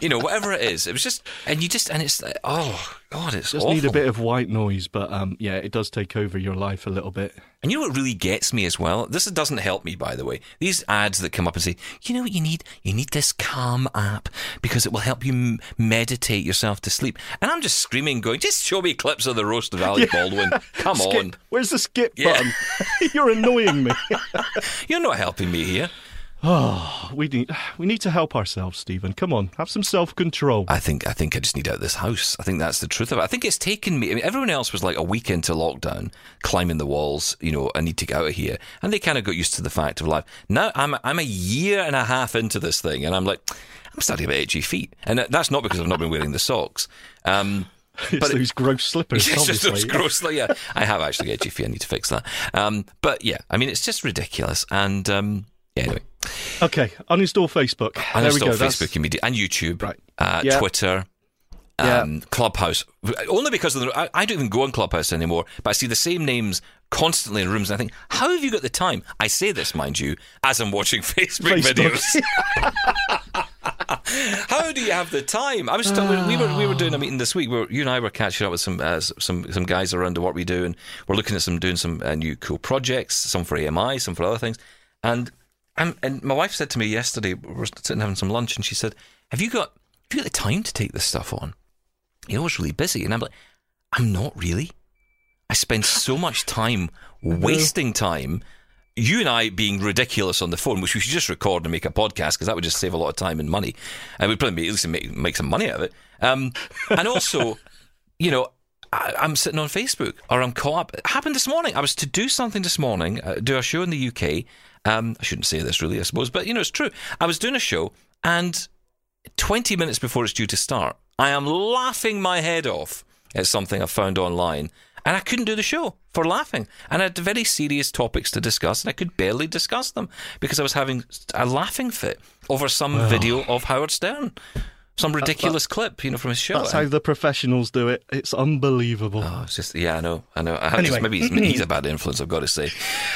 B: You know, whatever it is. It was just, and you just, and it's like, oh, God, it's
C: just
B: awful.
C: need a bit of white noise, but um, yeah, it does take over your life a little bit.
B: And you know what really gets me as well? This doesn't help me, by the way. These ads that come up and say, you know what you need? You need this Calm app because it will help you m- meditate yourself to sleep. And I'm just screaming, going, just show me clips of the roast of Alec [laughs] Baldwin. Come
C: Skip.
B: on.
C: Where's the skip
B: Yeah.
C: button? [laughs] You're annoying me. [laughs]
B: You're not helping me here.
C: Oh, we need [sighs] we need to help ourselves, Stephen. Come on, have some self control.
B: I think I think I just need out of this house. I think that's the truth of it. I think it's taken me. I mean, everyone else was like a week into lockdown, climbing the walls. You know, I need to get out of here, and they kind of got used to the fact of life. Now I'm I'm a year and a half into this thing, and I'm like, I'm starting to have itchy feet, and that's not because I've not been wearing the socks. Um, [laughs]
C: It's
B: but it-
C: those gross slippers, [laughs]
B: it's just
C: obviously.
B: those grossly. Yeah, I have actually itchy feet. I need to fix that. Um, but yeah, I mean, it's just ridiculous. And um, yeah, anyway,
C: Okay, uninstall Facebook. We go.
B: Facebook
C: that's-
B: immediately and YouTube,
C: Right.
B: uh,
C: Yeah.
B: Twitter.
C: Yeah.
B: Um, Clubhouse, only because of the, I, I don't even go on Clubhouse anymore. But I see the same names constantly in rooms, and I think, how have you got the time? I say this, mind you, as I'm watching [laughs] Facebook,
C: Facebook.
B: videos. [laughs] [laughs] How do you have the time? I was still, we were we were doing a meeting this week. Where you and I were catching up with some uh, some some guys around the work we do, and we're looking at some doing some uh, new cool projects, some for AMI, some for other things. And and, and my wife said to me yesterday, we were sitting having some lunch, and she said, "Have you got have you got the time to take this stuff on? You're always really busy." And I'm like, "I'm not really. I spend so much time [laughs] wasting time." you and I being ridiculous on the phone, which we should just record and make a podcast because that would just save a lot of time and money, and we'd probably make, at least make, make some money out of it. Um, and also, [laughs] you know, I, I'm sitting on Facebook or I'm caught up. It happened this morning. I was to do something this morning, uh, do a show in the UK. Um, I shouldn't say this really, I suppose, but you know, it's true. I was doing a show and 20 minutes before it's due to start, I am laughing my head off at something I found online. And I couldn't do the show for laughing. And I had very serious topics to discuss, and I could barely discuss them because I was having a laughing fit over some video of Howard Stern. Some ridiculous clip, you know, from his show.
C: That's how the professionals do it. It's unbelievable.
B: Oh, it's just yeah, I know, I know. I
C: Anyway.
B: maybe he's, he's a [clears throat] bad influence. I've got to say.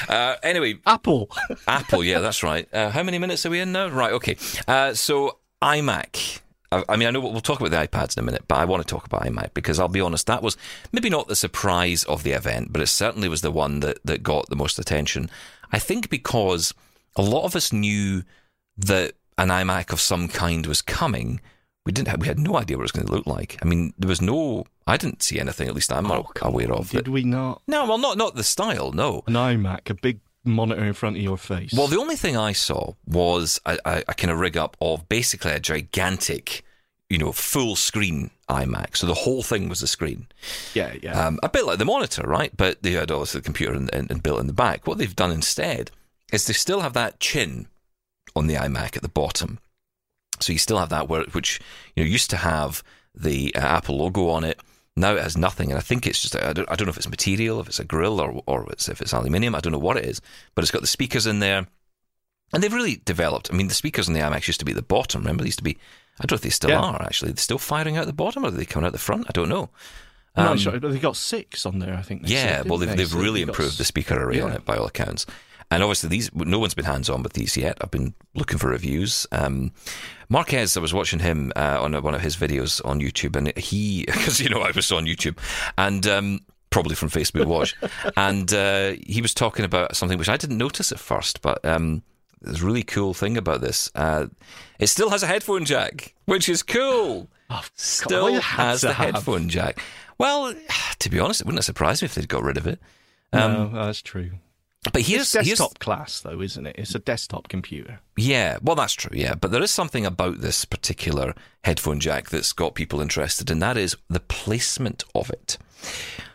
B: Uh, anyway,
C: Apple. [laughs]
B: Apple, yeah, that's right. Uh, how many minutes are we in now? Right, okay. Uh, so iMac. I, I mean, I know we'll talk about the iPads in a minute, but I want to talk about iMac because I'll be honest, that was maybe not the surprise of the event, but it certainly was the one that, that got the most attention. I think because a lot of us knew that an iMac of some kind was coming. We didn't have, we had no idea what it was going to look like. I mean, there was no, I didn't see anything, at least I'm not
C: Oh,
B: aware of.
C: Did
B: That,
C: we not?
B: no, well, not, not the style, no.
C: An iMac, a big monitor in front of your face.
B: Well, the only thing I saw was a, a, a kind of rig up of basically a gigantic, you know, full screen iMac. So the whole thing was a screen.
C: yeah, yeah.
B: Um, a bit like the monitor, right? But they had obviously the computer and, and, and built in the back. What they've done instead is they still have that chin on the iMac at the bottom. So you still have that where, which you know used to have the uh, Apple logo on it. Now it has nothing, and I think it's just I don't, I don't know if it's material, if it's a grill, or or it's, if it's aluminium. I don't know what it is, but it's got the speakers in there, and they've really developed. I mean, the speakers on the iMacs used to be at the bottom. Remember, they used to be. I don't know if they still
C: Yeah.
B: are actually. They're still firing out the bottom, or are they coming out the front? I don't know. Um,
C: not sure. They got six on there, I think.
B: Yeah,
C: said,
B: well, they've,
C: they?
B: they've
C: So
B: really improved the speaker array on it by all accounts. And obviously, these no one's been hands on with these yet. I've been looking for reviews. Um, Marques, I was watching him uh, on one of his videos on YouTube, and he, [laughs] because you know I was on YouTube, and um, probably from Facebook Watch, [laughs] and uh, he was talking about something which I didn't notice at first, but um, there's a really cool thing about this. Uh, it still has a headphone jack, which is cool.
C: Oh,
B: Still has the
C: have.
B: headphone jack. Well, to be honest, it wouldn't have surprised me if they'd got rid of it. Um,
C: no, that's true.
B: But here's,
C: It's
B: here's
C: desktop class, though, isn't it? It's a desktop computer.
B: yeah, well, that's true. Yeah, but there is something about this particular headphone jack that's got people interested, and that is the placement of it.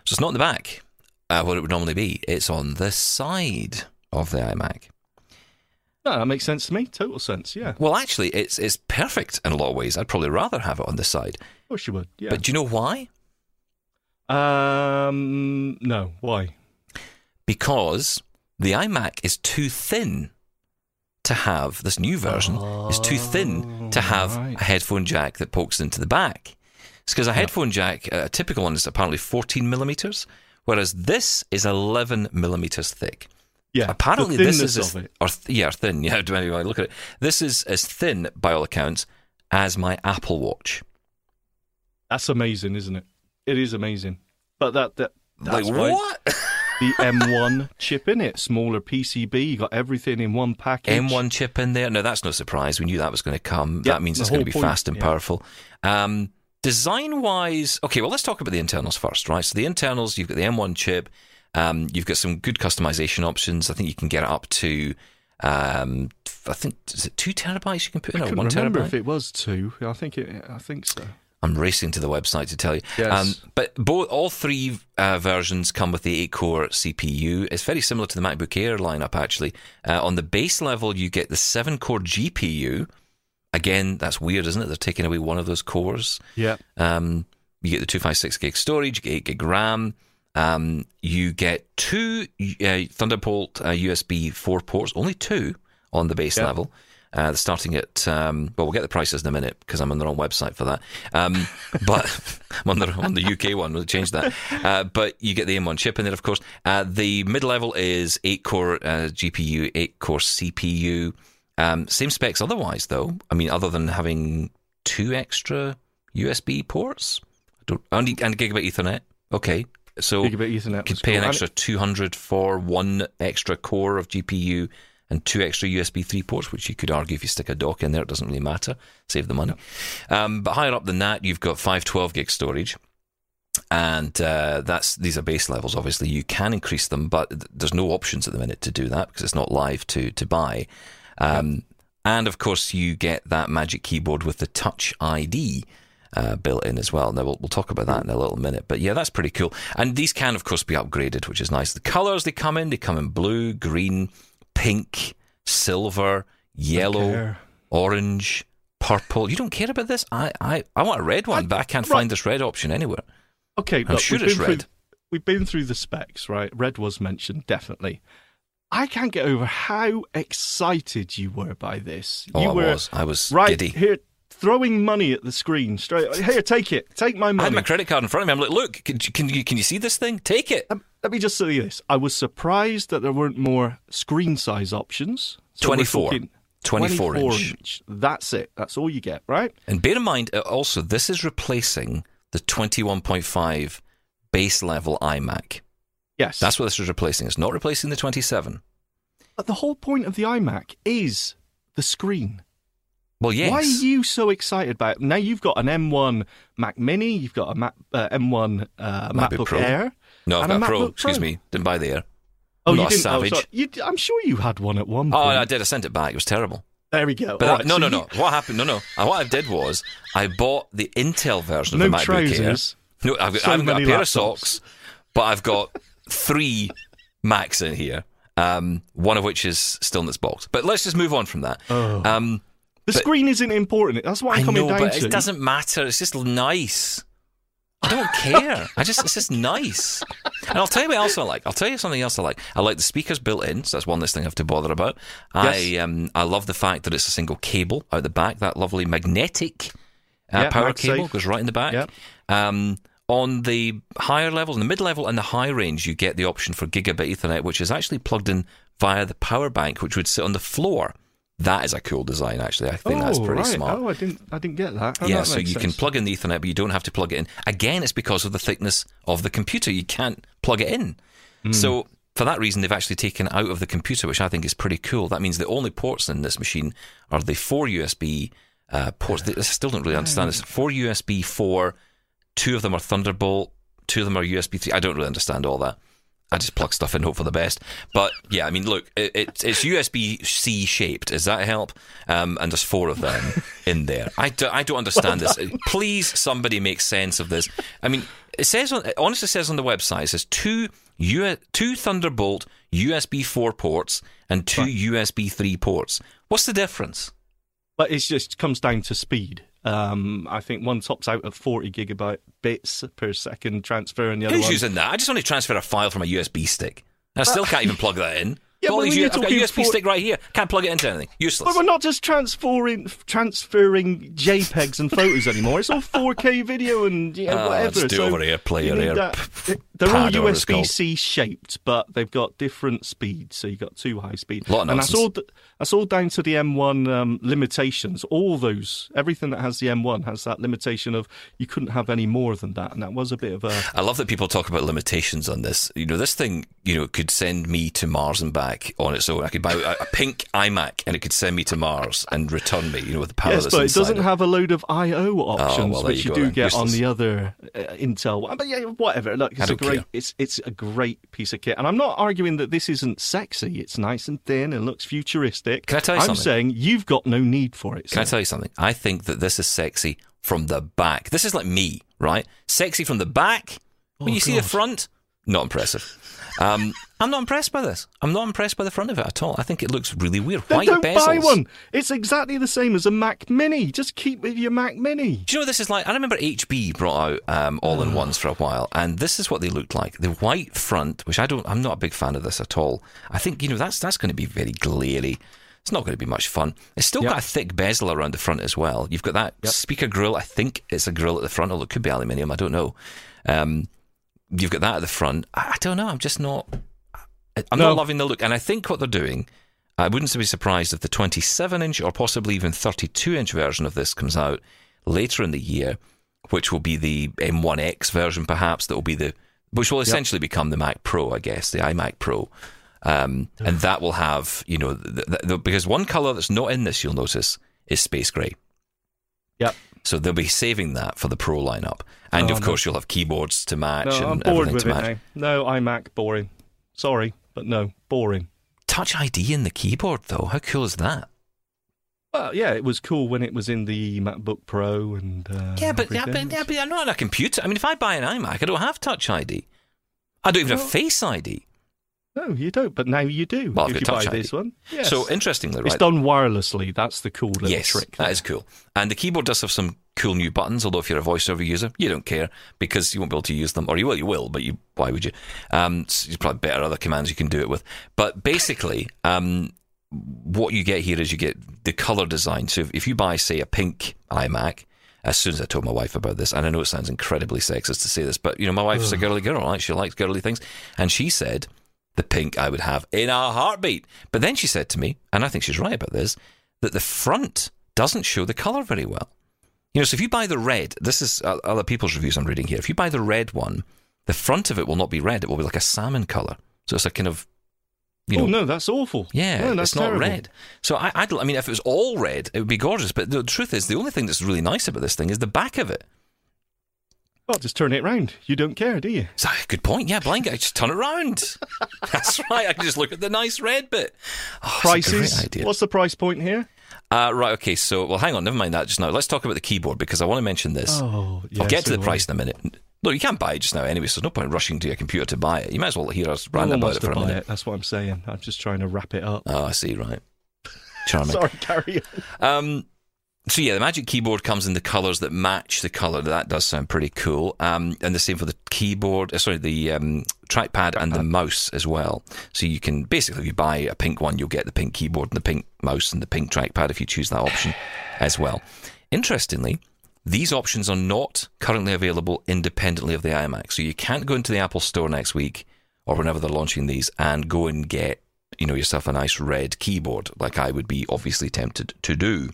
B: So it's not in the back, uh, what it would normally be. It's on the side of the iMac.
C: No, that makes sense to me. Total sense. Yeah,
B: Well, actually, it's it's perfect in a lot of ways. I'd probably rather have it on the side.
C: course you would. Yeah.
B: But do you know why?
C: Um, no. Why?
B: Because the iMac is too thin to have this new version is too thin to oh, have
C: right.
B: a headphone jack that pokes into the back. It's because a headphone jack, a typical one, is apparently 14 millimeters, whereas this is 11 millimeters thick.
C: Yeah.
B: Apparently, this is as, or th- yeah, thin. [laughs] Yeah, depending on look at it. This is as thin, by all accounts, as my Apple Watch.
C: That's amazing, isn't it? It is amazing. But that that that's
B: like
C: why
B: what? [laughs]
C: the M1 chip in it, smaller PCB. You got everything in one package.
B: M1 chip in there. No, that's no surprise. We knew that was going to come.
C: Yeah,
B: that means it's going to be
C: point,
B: fast and
C: yeah.
B: powerful. Um, design wise, okay, well, let's talk about the internals first, right? So, the internals, you've got the M1 chip, um, you've got some good customization options. I think you can get it up to, um, I think, is it two terabytes you can put in
C: I couldn't
B: one
C: remember
B: terabyte?
C: if it was two. I think it. I think so.
B: I'm racing to the website to tell you.
C: Yes.
B: Um, but both all three uh, versions come with the 8-core CPU. It's very similar to the MacBook Air lineup, actually. Uh, on the base level, you get the 7-core GPU. Again, that's weird, isn't it? They're taking away one of those cores.
C: Yeah.
B: Um, you get the 256 gig storage, you get 8 gig RAM. Um, you get two uh, Thunderbolt uh, USB 4 ports, only two on the base
C: Yeah.
B: level. Uh, starting at, um, well, we'll get the prices in a minute because I'm on the wrong website for that. Um, [laughs] but I'm on the, on the UK one, we'll change that. Uh, but you get the M1 chip in there, of course. Uh, the mid level is 8 core uh, GPU, 8 core CPU. Um, same specs otherwise, though. I mean, other than having two extra USB ports and, and gigabit Ethernet. Okay, so
C: Gigabit Ethernet.
B: could pay
C: cool.
B: an extra 200 for one extra core of GPU and two extra USB 3 ports, which you could argue if you stick a dock in there, it doesn't really matter. Save the money. Um, but higher up than that, you've got 512 gig storage. And uh, that's these are base levels. Obviously, you can increase them, but there's no options at the minute to do that because it's not live to to buy. Um, and of course, you get that magic keyboard with the Touch ID uh, built in as well. Now we'll, we'll talk about that in a little minute. But yeah, that's pretty cool. And these can, of course, be upgraded, which is nice. The colors they come in, they come in blue, green, pink, silver, yellow, orange, purple. You don't care about this? I I, I want a red one,
C: I-
B: but I can't
C: right.
B: find this red option anywhere.
C: Okay,
B: I'm
C: look,
B: sure
C: we've been
B: red.
C: Through, we've been through the specs, right? Red was mentioned, definitely. I can't get over how excited you were by this.
B: Oh,
C: you
B: I
C: were
B: was. I was
C: right
B: giddy.
C: here, throwing money at the screen straight. Here, take it. Take my money.
B: I had my credit card in front of me. I'm like, look, can, can you can you see this thing? Take it.
C: Um, let me just say this: I was surprised that there weren't more screen size options. So we're
B: 24. 24 inch.
C: That's it. That's all you get, right?
B: And bear in mind, uh, also, this is replacing the 21.5 base level iMac.
C: Yes.
B: That's what this is replacing. It's not replacing the 27.
C: But the whole point of the iMac is the screen.
B: Well, yes.
C: Why are you so excited about it? Now you've got an M1 Mac Mini, you've got a Mac, uh, M1 uh,
B: MacBook Pro.
C: Air.
B: no, I've
C: and
B: got Pro. Excuse me. Didn't buy the Air.
C: Oh,
B: I'm
C: you didn't? oh,
B: savage.
C: sorry. You, I'm sure you had one at one point.
B: Oh, I did. I sent it back. It was terrible.
C: There we go.
B: But I-
C: right,
B: no,
C: so
B: no,
C: you-
B: no. What happened? No, no. What I did was I bought the Intel version
C: No
B: of the MacBook
C: trousers.
B: Air. No, I've got,
C: So
B: I haven't got a pair of socks, but I've got three Macs in here. Um, one of which is still in this box. But let's just move on from that. Um,
C: The screen isn't important. That's what I'm
B: I
C: coming
B: know,
C: down
B: but
C: to.
B: it doesn't matter. It's just nice. I don't care. I just it's just nice. And I'll tell you what else I like. I'll tell you something else I like. I like the speakers built in, so that's one less thing I have to bother about. I um I love the fact that it's a single cable out the back. That lovely magnetic uh,
C: Yeah,
B: power cable goes right in the back.
C: Yeah.
B: Um, on the higher level, in the mid level and the high range, you get the option for gigabit Ethernet, which is actually plugged in via the power bank, which would sit on the floor. That is a cool design, actually. I think
C: oh,
B: that's pretty
C: right.
B: smart.
C: Oh, I didn't. I didn't get that. Oh,
B: Yeah,
C: that
B: so you can plug in the Ethernet, but you don't have to plug it in. Again, it's because of the thickness of the computer. You can't plug it in.
C: Hmm.
B: So for that reason, they've actually taken it out of the computer, which I think is pretty cool. That means the only ports in this machine are the four USB uh, ports. I still don't really understand this. Four USB four, two of them are Thunderbolt, two of them are USB three. I don't really understand all that. I just plug stuff in, hope for the best. But yeah, I mean, look, it, it, it's USB C shaped. Does that help? Um, and there's four of them [laughs] in there. I, do, I don't understand this. Please, somebody make sense of this. I mean, it says on, it honestly says on the website, it says two U, two Thunderbolt USB four ports and two USB three ports. What's the difference?
C: But it just comes down to speed. Um, I think one tops out at 40 gigabyte bits per second transfer, and the other
B: Who's
C: one.
B: using that? I just want to transfer a file from a USB stick. I still can't even plug that in. [laughs]
C: Yeah,
B: All
C: but
B: these I've got a USB
C: for-
B: stick right here. Can't plug it into anything. Useless.
C: But we're not just transferring transferring JPEGs and photos anymore. It's all 4K video and yeah,
B: Ah,
C: whatever.
B: just do
C: so
B: over here, play
C: you
B: your air
C: that- They're all
B: pad or whatever it's called.
C: USB-C shaped, but they've got different speeds. So you've got two high speed,
B: Lot of
C: and that's all. That's all down to the M1 um, limitations. All those, everything that has the M1 has that limitation of you couldn't have any more than that, and that was a bit of a.
B: I love that people talk about limitations on this. You know, this thing, you know, could send me to Mars and back on its own. I could buy a, a pink iMac and it could send me to Mars and return me, you know, with the power
C: Yes, but it doesn't have a load of I/O options,
B: well,
C: which
B: you
C: you, do
B: then.
C: get on the other uh, Intel one. But yeah, whatever. Look, it's a
B: don't
C: great, it's it's a great piece of kit, and I'm not arguing that this isn't sexy. It's nice and thin and looks futuristic.
B: Can I tell you
C: I'm
B: something?
C: saying you've got no need for it.
B: Can I tell you something? I think that this is sexy from the back. This is like me, right? Sexy from the back. When
C: Oh,
B: you see the front, not impressive. Um, I'm not impressed by this. I'm not impressed by the front of it at all. I think it looks really weird.
C: Then
B: White
C: don't
B: bezels.
C: buy one. It's exactly the same as a Mac Mini. Just keep with your Mac Mini.
B: Do you know what this is like? I remember HP brought out um, all-in-ones for a while, and this is what they looked like: the white front, which I don't. I'm not a big fan of this at all. I think you know that's that's going to be very glary. It's not going to be much fun. It's still
C: Yep.
B: got a thick bezel around the front as well. You've got that speaker grill. I think it's a grill at the front, although it could be aluminium. I don't know. Um, you've got that at the front. I, I don't know. I'm just not. I- I'm
C: No.
B: not loving the look, and I think what they're doing. I wouldn't be surprised if the 27 inch or possibly even 32 inch version of this comes out later in the year, which will be the M1X version, perhaps. That will be the which will essentially become the Mac Pro, I guess, the iMac Pro. Um, and that will have, you know, the, the, the, because one color that's not in this, you'll notice, is space gray.
C: Yep.
B: So they'll be saving that for the Pro lineup, and
C: Oh,
B: of
C: no.
B: course you'll have keyboards to match
C: No,
B: and
C: I'm bored
B: everything
C: with
B: to
C: it
B: match.
C: now. No iMac, boring. Sorry, but no, boring.
B: Touch ID in the keyboard, though, how cool is that?
C: Well, yeah, it was cool when it was in the MacBook Pro and uh,
B: Yeah, but, yeah, but, yeah, but I'm not on a computer. I mean, if I buy an iMac, I don't have Touch ID. I don't even have Face ID.
C: No, you don't. But now you do.
B: Well,
C: if you buy
B: ID.
C: this one, yes.
B: So interestingly, right?
C: it's done wirelessly. That's the cool little
B: yes,
C: trick.
B: that is cool. And the keyboard does have some cool new buttons. Although if you're a voiceover user, you don't care because you won't be able to use them, or you will, you will, but you why would you? Um, so there's probably better other commands you can do it with. But basically, um, what you get here is you get the color design. So if, if you buy, say, a pink iMac. As soon as I told my wife about this, and I know it sounds incredibly sexist to say this, but you know, my wife's a girly girl, right? She likes girly things, and she said the pink I would have in a heartbeat. But then she said to me, and I think she's right about this, that the front doesn't show the color very well. You know, so if you buy the red, this is uh, other people's reviews I'm reading here. If you buy the red one, the front of it will not be red; it will be like a salmon color. So it's a kind of, you know,
C: oh no, that's awful.
B: yeah,
C: no, that's
B: it's not
C: terrible.
B: red. So I, I'd, I mean, if it was all red, it would be gorgeous. But the truth is, the only thing that's really nice about this thing is the back of it.
C: Well, just turn it round. You don't care, do you?
B: So, good point. Yeah, blind guy, just turn it around. [laughs] That's right. I can just look at the nice red bit. Oh,
C: Prices.
B: idea.
C: What's the price point here?
B: Uh, right, okay, so, well, hang on, never mind that just now. Let's talk about the keyboard because I want to mention this.
C: Oh, yeah,
B: I'll get to the price in a minute. No, you can't buy it just now anyway, so there's no point rushing to your computer to buy it. You might as well hear us rant
C: want
B: about it for a minute.
C: it. That's what I'm saying. I'm just trying to wrap it up.
B: Oh, I see, right. [laughs] Charming.
C: Sorry, carry on.
B: Um, so yeah, the Magic Keyboard comes in the colours that match the colour. That does sound pretty cool. Um, and the same for the keyboard. Uh, sorry, the um, trackpad and the mouse as well. So you can basically, if you buy a pink one, you'll get the pink keyboard and the pink mouse and the pink trackpad if you choose that option as well. Interestingly, these options are not currently available independently of the iMac. So you can't go into the Apple Store next week or whenever they're launching these and go and get you know yourself a nice red keyboard like I would be obviously tempted to do.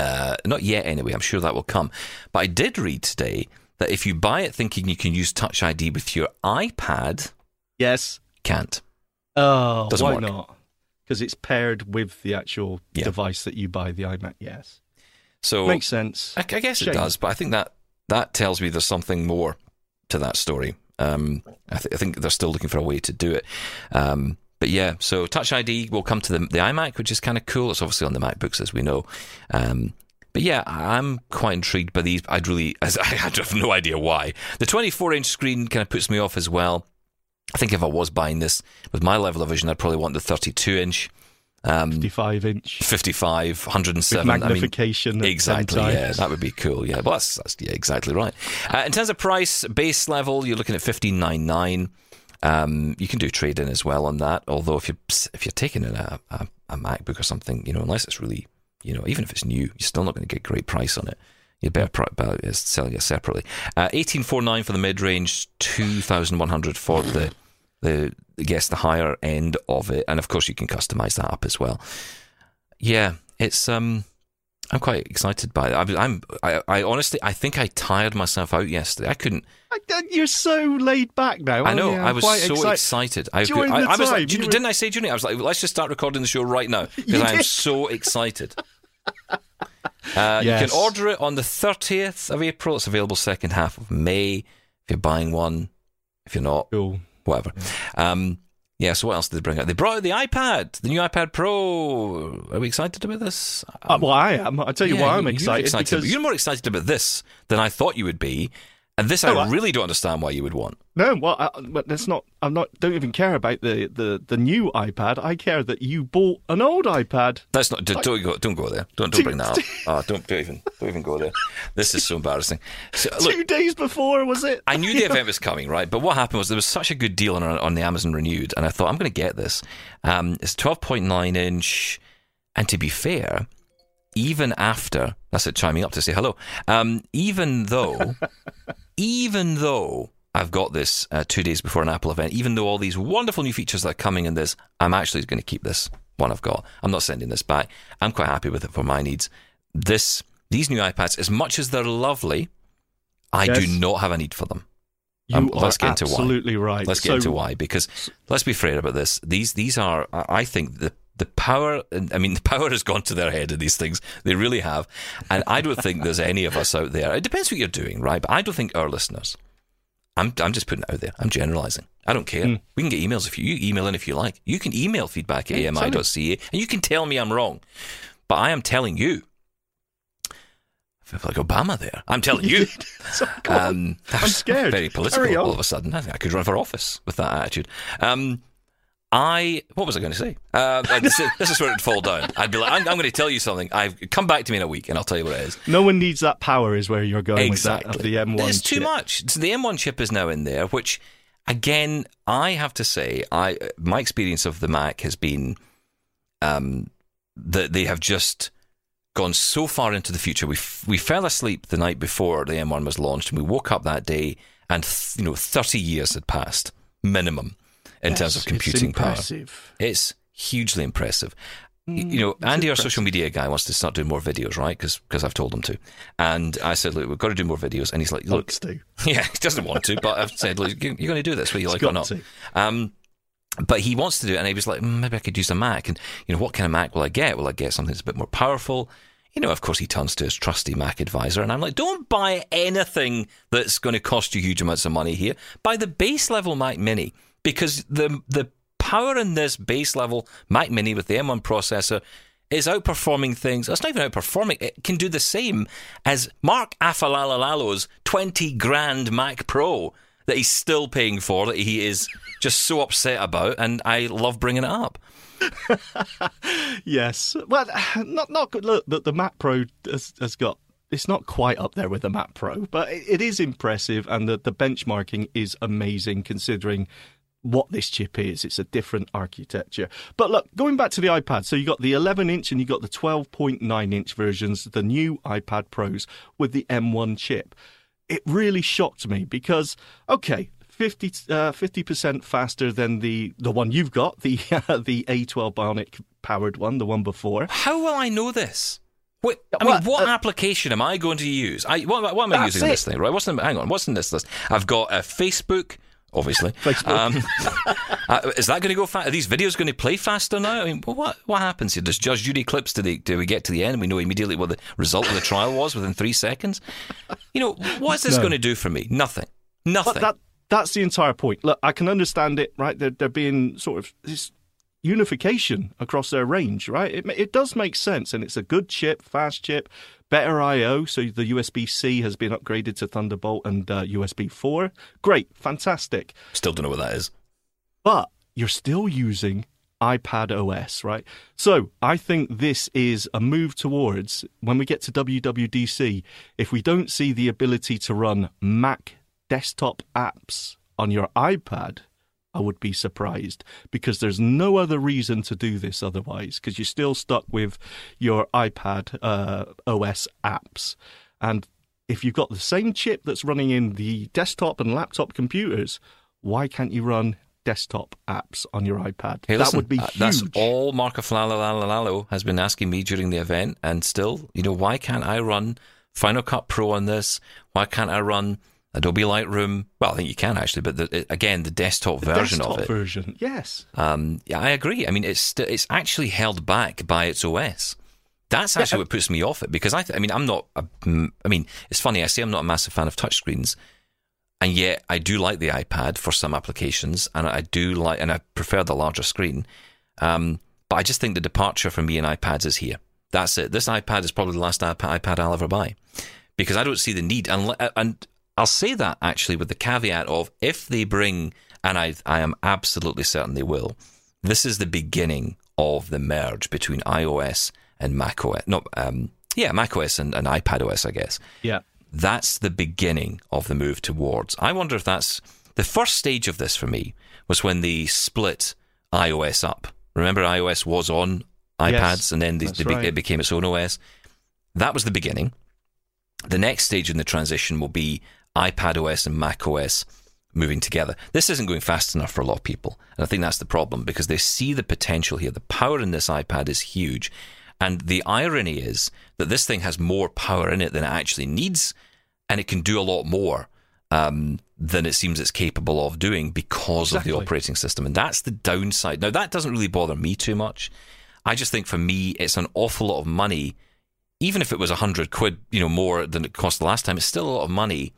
B: Uh, not yet, anyway. I'm sure that will come. But I did read today that if you buy it thinking you can use Touch ID with your iPad,
C: Yes.
B: can't.
C: Oh,
B: Doesn't
C: why
B: work.
C: not? Because it's paired with the actual
B: Yeah.
C: device that you buy, the iMac. Yes.
B: So
C: Makes sense.
B: I, I guess it does, but I think that that tells me there's something more to that story. Um, I, th- I think they're still looking for a way to do it. Um, but yeah, so Touch ID will come to the, the iMac, which is kind of cool. It's obviously on the MacBooks, as we know. Um, but yeah, I'm quite intrigued by these. I'd really, [laughs] I have [laughs] no idea why. The 24 inch screen kind of puts me off as well. I think if I was buying this with my level of vision, I'd probably want the 32 inch. Um,
C: 55 inch.
B: 55, 107.
C: With magnification.
B: I mean, exactly. Yeah, that would be cool. Yeah, well, that's, that's yeah, exactly right. Uh, in terms of price, base level, you're looking at fifteen nine nine. Um, you can do trade in as well on that. Although if you if you're taking in a, a, a MacBook or something, you know, unless it's really, you know, even if it's new, you're still not going to get great price on it. You'd better it, selling it separately. Uh, eighteen four nine for the mid range, two thousand one hundred for the the I guess the higher end of it, and of course you can customize that up as well. Yeah, it's um, I'm quite excited by it. I, I'm, I, I honestly, I think I tired myself out yesterday. I couldn't.
C: I- You're so laid back now.
B: I know.
C: you?
B: I was
C: quite
B: so
C: excited.
B: excited. I,
C: During
B: I, I was like, do you-
C: you were-
B: didn't I say, Junior? I was like, let's just start recording the show right now [laughs] because I am so excited. [laughs] Uh, You can order it on the 30th of April. It's available second half of May. If you're buying one, if you're not,
C: Cool.
B: whatever. Um, yeah. So what else did they bring out? They brought out the iPad, the new iPad Pro. Are we excited about this?
C: Uh, well, I am. I tell you
B: Yeah,
C: why I'm
B: you're
C: excited, because
B: You're more excited about this than I thought you would be, and this
C: Oh,
B: I
C: I-
B: really don't understand why you would want.
C: no, well, I, but that's not. I'm not. Don't even care about the, the the new iPad. I care that you bought an old iPad.
B: That's not. Don't, don't go. Don't go there. Don't don't bring that up. Oh, [laughs] don't don't even don't even go there. This is so embarrassing. So, [laughs] look,
C: Two days before was it?
B: I knew the [laughs] event was coming, right? But what happened was there was such a good deal on, on the Amazon Renewed, and I thought I'm going to get this. Um, it's 12.9 inch, and to be fair, even after that's it chiming up to say hello. Um, even though, [laughs] even though I've got this uh, two days before an Apple event, even though all these wonderful new features that are coming in this, I'm actually going to keep this one I've got. I'm not sending this back. I'm quite happy with it for my needs. This these new iPads, as much as they're lovely, I do not have a need for them.
C: You
B: Um, let's get into why.
C: absolutely right.
B: Let's get
C: So-
B: into why because let's be fair about this. These these are I think the the power. I mean, [laughs] the power has gone to their head in these things. They really have, and I don't think there's any of us out there. It depends what you're doing, right? But I don't think our listeners. I'm I'm just putting it out there. I'm generalising. I don't care. We can get emails if you, you email in if you like. You can email feedback at
C: Yeah,
B: ami.ca and you can tell me I'm wrong. But I am telling you. I feel like Obama there. I'm telling you. [laughs]
C: So.
B: Um,
C: I'm scared.
B: Very political all of a sudden. I think I could run for office with that attitude. Um, I what was I going to say? Uh, this, is, this is where it'd fall down. I'd be like, I'm, I'm going to tell you something. I've come back to me in a week, and I'll tell you what it is.
C: No one needs that power, is where you're going
B: Exactly.
C: with that of the M1.
B: There's too much. So the M1 chip is now in there, which again, I have to say, I my experience of the Mac has been um, that they have just gone so far into the future. We f- we fell asleep the night before the M1 was launched, and we woke up that day, and th- you know, 30 years had passed minimum in terms of computing
C: it's
B: power. It's hugely impressive. Y- you know, Andy, our social media guy, wants to start doing more videos, right? Because I've told him to. And I said, look, we've got to do more videos. And he's like, look,
C: to. [laughs]
B: yeah, he doesn't want to, but I've said, look, you're going to do this, whether you like it or not. Um, but he wants to do it, and he was like, "Mm, maybe I could use a Mac. And you know, what kind of Mac will I get? Will I get something that's a bit more powerful? You know, of course, he turns to his trusty Mac advisor, and I'm like, don't buy anything that's going to cost you huge amounts of money here. Buy the base level Mac Mini because the the power in this base level Mac Mini with the M1 processor is outperforming things. It's not even outperforming; it can do the same as Mark Afalalalo's twenty grand Mac Pro that he's still paying for that he is just so upset about, and I love bringing it up. [laughs]
C: Yes. Well, not not good. Look, the, the Mac Pro has, has got. It's not quite up there with the Mac Pro, but it, it is impressive, and the, the benchmarking is amazing considering what this chip is. It's a different architecture. But look, going back to the iPad, so you got the 11 inch and you got the 12.9 inch versions, the new iPad Pros with the M1 chip. It really shocked me because, okay, 50 uh, percent faster than the the one you've got, the uh, [laughs] the A12 Bionic powered one, the one before.
B: How will I know this? Wait, I mean, what
C: uh,
B: application am I going to use? I, what, what am I using
C: it.
B: this thing? Right? What's in, hang on. What's in this list? I've got a Facebook. Obviously, [laughs] Um, [laughs] uh, is that going to go fast? Are these videos going to play faster now? I mean, what what happens here? Does Judge Judy clips? Do, they, do we get to the end and we know immediately what the result of the trial was within three seconds? You know, what's this
C: No.
B: going to do for me? Nothing. Nothing.
C: But that that's the entire point. Look, I can understand it, right? They're, they're being sort of unification across their range, right? It, it does make sense, and it's a good chip, fast chip, better I/O. So the USB C has been upgraded to Thunderbolt and uh, USB 4. Great, fantastic.
B: Still don't know what that is.
C: But you're still using iPad OS, right? So I think this is a move towards when we get to WWDC, if we don't see the ability to run Mac desktop apps on your iPad, I would be surprised because there's no other reason to do this otherwise because you're still stuck with your iPad uh, OS apps. And if you've got the same chip that's running in the desktop and laptop computers, why can't you run desktop apps on your iPad.
B: Hey,
C: that
B: listen,
C: would be
B: uh,
C: huge.
B: That's all Marco Flalalalo has been asking me during the event, and still, you know, why can't I run Final Cut Pro on this? Why can't I run Adobe Lightroom? Well, I think you can actually, but the, again, the desktop
C: The
B: version
C: desktop
B: of it.
C: version, yes.
B: Um, yeah, I agree. I mean, it's it's actually held back by its OS. That's actually
C: uh,
B: what puts me off it because I, th- I mean, I'm not. A, I mean, it's funny. I say I'm not a massive fan of touchscreens, and yet I do like the iPad for some applications, and I do like, and I prefer the larger screen. Um, but I just think the departure for me in iPads is here. That's it. This iPad is probably the last iPad iPad I'll ever buy because I don't see the need. And, and I'll say that actually with the caveat of if they bring, and I, I am absolutely certain they will, this is the beginning of the merge between iOS and macOS. Not, um, yeah, macOS and, and iPadOS, I guess.
C: Yeah.
B: That's the beginning of the move towards. I wonder if that's the first stage of this for me was when they split iOS up. Remember, iOS was on iPads
C: Yes,
B: and then they, they be-
C: right.
B: it became its own OS. That was the beginning. The next stage in the transition will be iPad OS and Mac OS moving together. This isn't going fast enough for a lot of people. And I think that's the problem because they see the potential here. The power in this iPad is huge. And the irony is that this thing has more power in it than it actually needs, and it can do a lot more um, than it seems it's capable of doing because
C: Exactly.
B: of the operating system. And that's the downside. Now, that doesn't really bother me too much. I just think for me, it's an awful lot of money. Even if it was a hundred quid, you know, more than it cost the last time, it's still a lot of money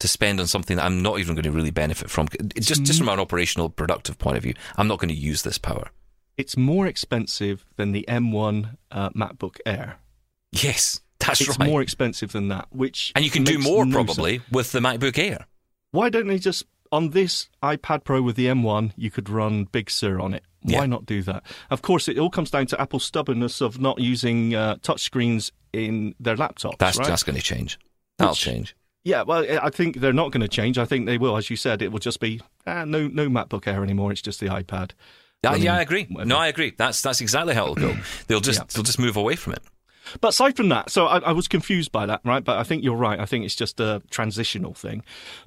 B: to spend on something that I'm not even going to really benefit from. It's just, just from an operational, productive point of view, I'm not going to use this power.
C: It's more expensive than the M1 uh, MacBook Air.
B: Yes, that's
C: it's
B: right.
C: more expensive than that, which
B: and you can do more
C: no
B: probably with the MacBook Air.
C: Why don't they just on this iPad Pro with the M1, you could run Big Sur on it. Why
B: Yeah.
C: not do that? Of course, it all comes down to Apple's stubbornness of not using uh, touchscreens in their laptops.
B: That's
C: right?
B: that's going to change. That'll
C: Which-
B: change.
C: Yeah, well, I think they're not going to change. I think they will, as you said. It will just be ah, no, no MacBook Air anymore. It's just the iPad.
B: Yeah,
C: running
B: yeah, I agree.
C: whatever.
B: No, I agree. That's that's exactly how it'll go. [clears throat] They'll just
C: Yeah.
B: they'll just move away from it.
C: But aside from that, so I, I was confused by that, right? But I think you're right. I think it's just a transitional thing.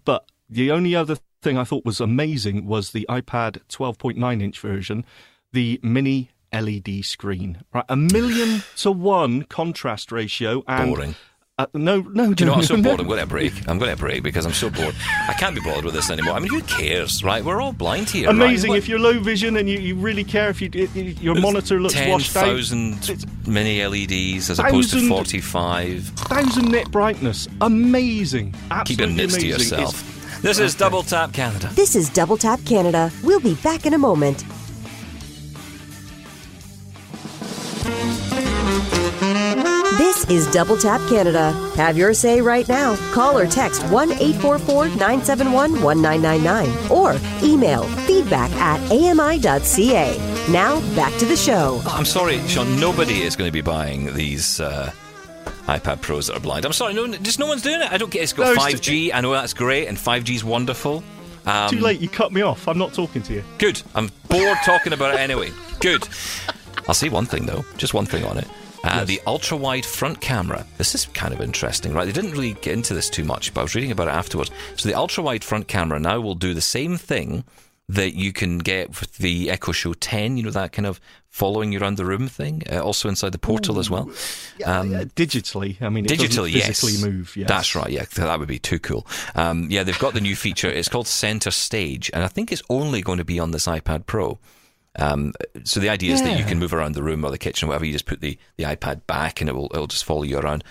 C: But the only other thing I thought was amazing was the iPad 12.9 inch version, the mini LED screen, right? A million to one contrast ratio and
B: Boring.
C: Uh, no, no,
B: Do you know what? I'm so
C: no,
B: bored. I'm going to break. I'm going to break because I'm so bored. I can't be bothered with this anymore. I mean, who cares, right? We're all blind here.
C: Amazing
B: Right?
C: if you're low vision and you, you really care if you, if your monitor looks
B: ten
C: washed out.
B: thousand
C: It's
B: mini LEDs as opposed to
C: Thousand-
B: forty-five.
C: thousand nit brightness. Amazing.
B: Keep
C: Absolutely
B: your nits to
C: amazing.
B: yourself. This is Double Tap Canada.
A: This is Double Tap Canada. We'll be back in a moment. Is Double Tap Canada. Have your say right now. Call or text 1 844 971 1999 or email feedback at ami.ca. Now, back to the show.
B: I'm sorry, Sean. Nobody is going to be buying these uh, iPad Pros that are blind. I'm sorry. No, just no one's doing it. I don't get. It's got
C: No, it's-
B: 5G. I know that's great, and 5G is wonderful. Um,
C: Too late. You cut me off. I'm not talking to you.
B: Good. I'm bored talking about it anyway. Good. I'll say one thing though, just one thing on it. Uh, The ultra wide front camera. This is kind of interesting, right? They didn't really get into this too much, but I was reading about it afterwards. So the ultra wide front camera now will do the same thing that you can get with the Echo Show 10, you know, that kind of following you around the room thing, uh, also inside the portal as well. Um,
C: Uh, digitally, I mean, it
B: Digitally,
C: physically
B: yes.
C: move. Yes.
B: That's right. Yeah, that would be too cool. Um, yeah, they've got the new feature. It's called Center Stage, and I think it's only going to be on this iPad Pro. Um, so the idea is that you can move around the room or the kitchen or whatever. You just put the, the iPad back, and it will it'll just follow you around.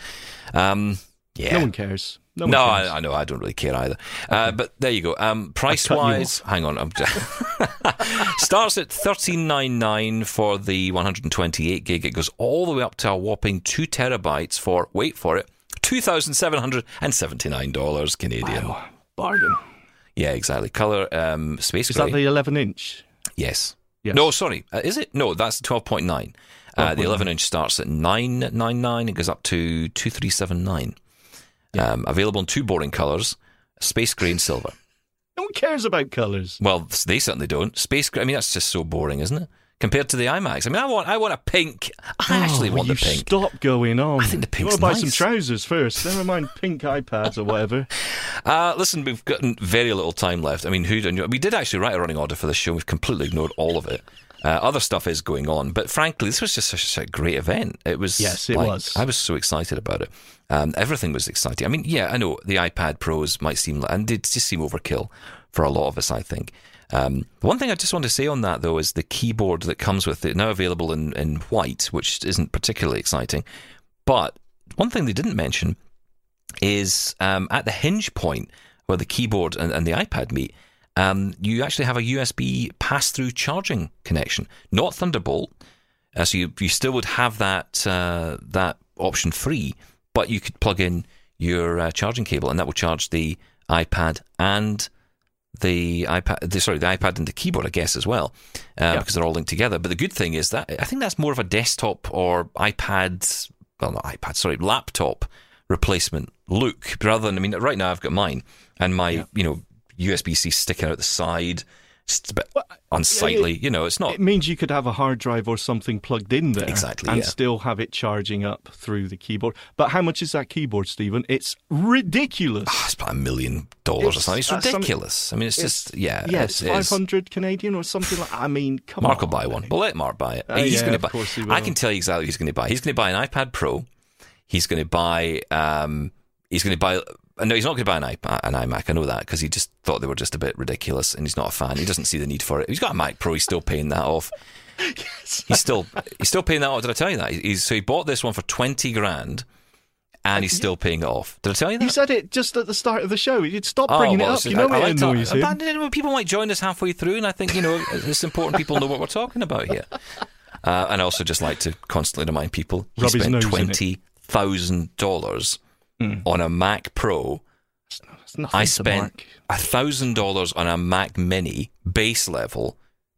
B: Um, yeah.
C: No one cares. No, one
B: No,
C: cares.
B: I, I know. I don't really care either. Uh, but there you go. Um, price wise, hang on. I'm [laughs] starts at thirteen nine nine for the one hundred and twenty eight gig. It goes all the way up to a whopping two terabytes for wait for it two thousand seven hundred and seventy nine dollars Canadian. Wow.
C: Bargain.
B: Yeah, exactly. Color um, space
C: Is
B: gray.
C: that the 11 inch?
B: yes.
C: Yes.
B: No, sorry, uh, is it? No, that's twelve point nine. Uh, the 11 inch starts at 999 and goes up to 2379. Um, available in two boring colours space grey and silver.
C: No one cares about colours.
B: Well, they certainly don't. Space grey, I mean, that's just so boring, isn't it? Compared to the iMacs. I mean, I want I want a pink. I actually
C: Oh,
B: want
C: you
B: the pink.
C: Stop going on.
B: I think the
C: You
B: pink's
C: want to buy some trousers first. Never mind pink [laughs] iPads or whatever.
B: Uh, listen, we've got very little time left. I mean, who do we did actually write a running order for this show. We've completely ignored all of it. Uh, other stuff is going on, but frankly, this was just such a great event. It was
C: Yes, it
B: like-
C: was.
B: I was so excited about it. Um, everything was exciting. I mean, yeah, I know the iPad Pros might seem and they just seem overkill for a lot of us. I think. Um, one thing I just want to say on that though is the keyboard that comes with it now available in, in white, which isn't particularly exciting. But one thing they didn't mention is um, at the hinge point where the keyboard and, and the iPad meet, um, you actually have a USB pass through charging connection, not Thunderbolt. Uh, so you, you still would have that uh, that option free, but you could plug in your uh, charging cable, and that will charge the iPad and the iPad. The, sorry, the iPad and the keyboard, I guess, as well, uh, because they're all linked together. But the good thing is that I think that's more of a desktop or iPad, well, not iPad, sorry, laptop replacement look rather than. I mean, right now I've got mine and my you know USB C sticking out the side. It's a bit unsightly, you know. It's not
C: It means you could have a hard drive or something plugged in there.
B: Exactly,
C: And
B: yeah.
C: still have it charging up through the keyboard. But how much is that keyboard, Stephen? It's ridiculous.
B: it's about a million dollars or something. It's
C: uh, some-
B: ridiculous. I mean, it's, just yeah,
C: yeah,
B: it's,
C: it's
B: it's-
C: 500 Canadian or something like I mean, come
B: Mark
C: on.
B: will buy one. We'll let Mark buy it.
C: Oh,
B: he's
C: yeah,
B: going to
C: of
B: buy.
C: course he
B: I can tell you exactly what he's going to buy. He's going to buy an iPad Pro. He's going to buy. Um, he's going to buy. No, he's not going to buy an, iPad, an iMac. I know that because he just thought they were just a bit ridiculous, and he's not a fan. He doesn't see the need for it. He's got a Mac Pro. He's still paying that off. [laughs] yes. He's still he's still paying that off. Did I tell you that? He's, so he bought this one for twenty grand, and he's still paying it off. Did I tell you that?
C: You said it just at the start of the show. You'd stop
B: Oh,
C: bringing
B: well,
C: it up.
B: just-
C: You know
B: I, I
C: it
B: like to- but, you people might join us halfway through, and I think you know it's important people know what we're talking about here. [laughs] Uh, and I also just like to constantly remind people he
C: Rub his
B: spent
C: nose
B: twenty thousand dollars Hmm. on a Mac Pro.
C: It's nothing
B: I spent a thousand dollars on a Mac Mini base level,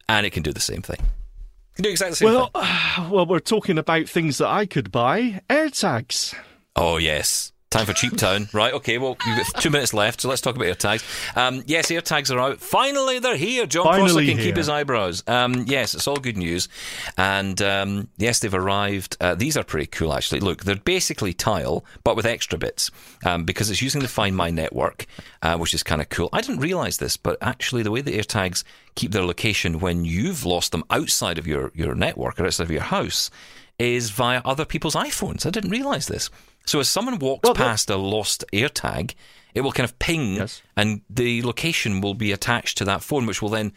B: and it can do the same thing. It can do exactly the same
C: Well,
B: thing. [sighs]
C: well, we're talking about things that I could buy. AirTags.
B: Oh yes. Time for Cheap Town. Right, okay, well, you've got two minutes left, so let's talk about AirTags. Um, yes, AirTags are out. Finally, they're here. Jon
C: Finally
B: Prosser can
C: here.
B: keep his eyebrows. Um, yes, it's all good news. And um, yes, they've arrived. Uh, these are pretty cool, actually. Look, they're basically tile, but with extra bits, um, because it's using the Find My network, uh, which is kind of cool. I didn't realize this, but actually, the way the AirTags keep their location when you've lost them outside of your, your network or outside of your house is via other people's iPhones. I didn't realize this. So as someone walks
C: Well,
B: past a lost AirTag, it will kind of ping,
C: Yes.
B: and the location will be attached to that phone, which will then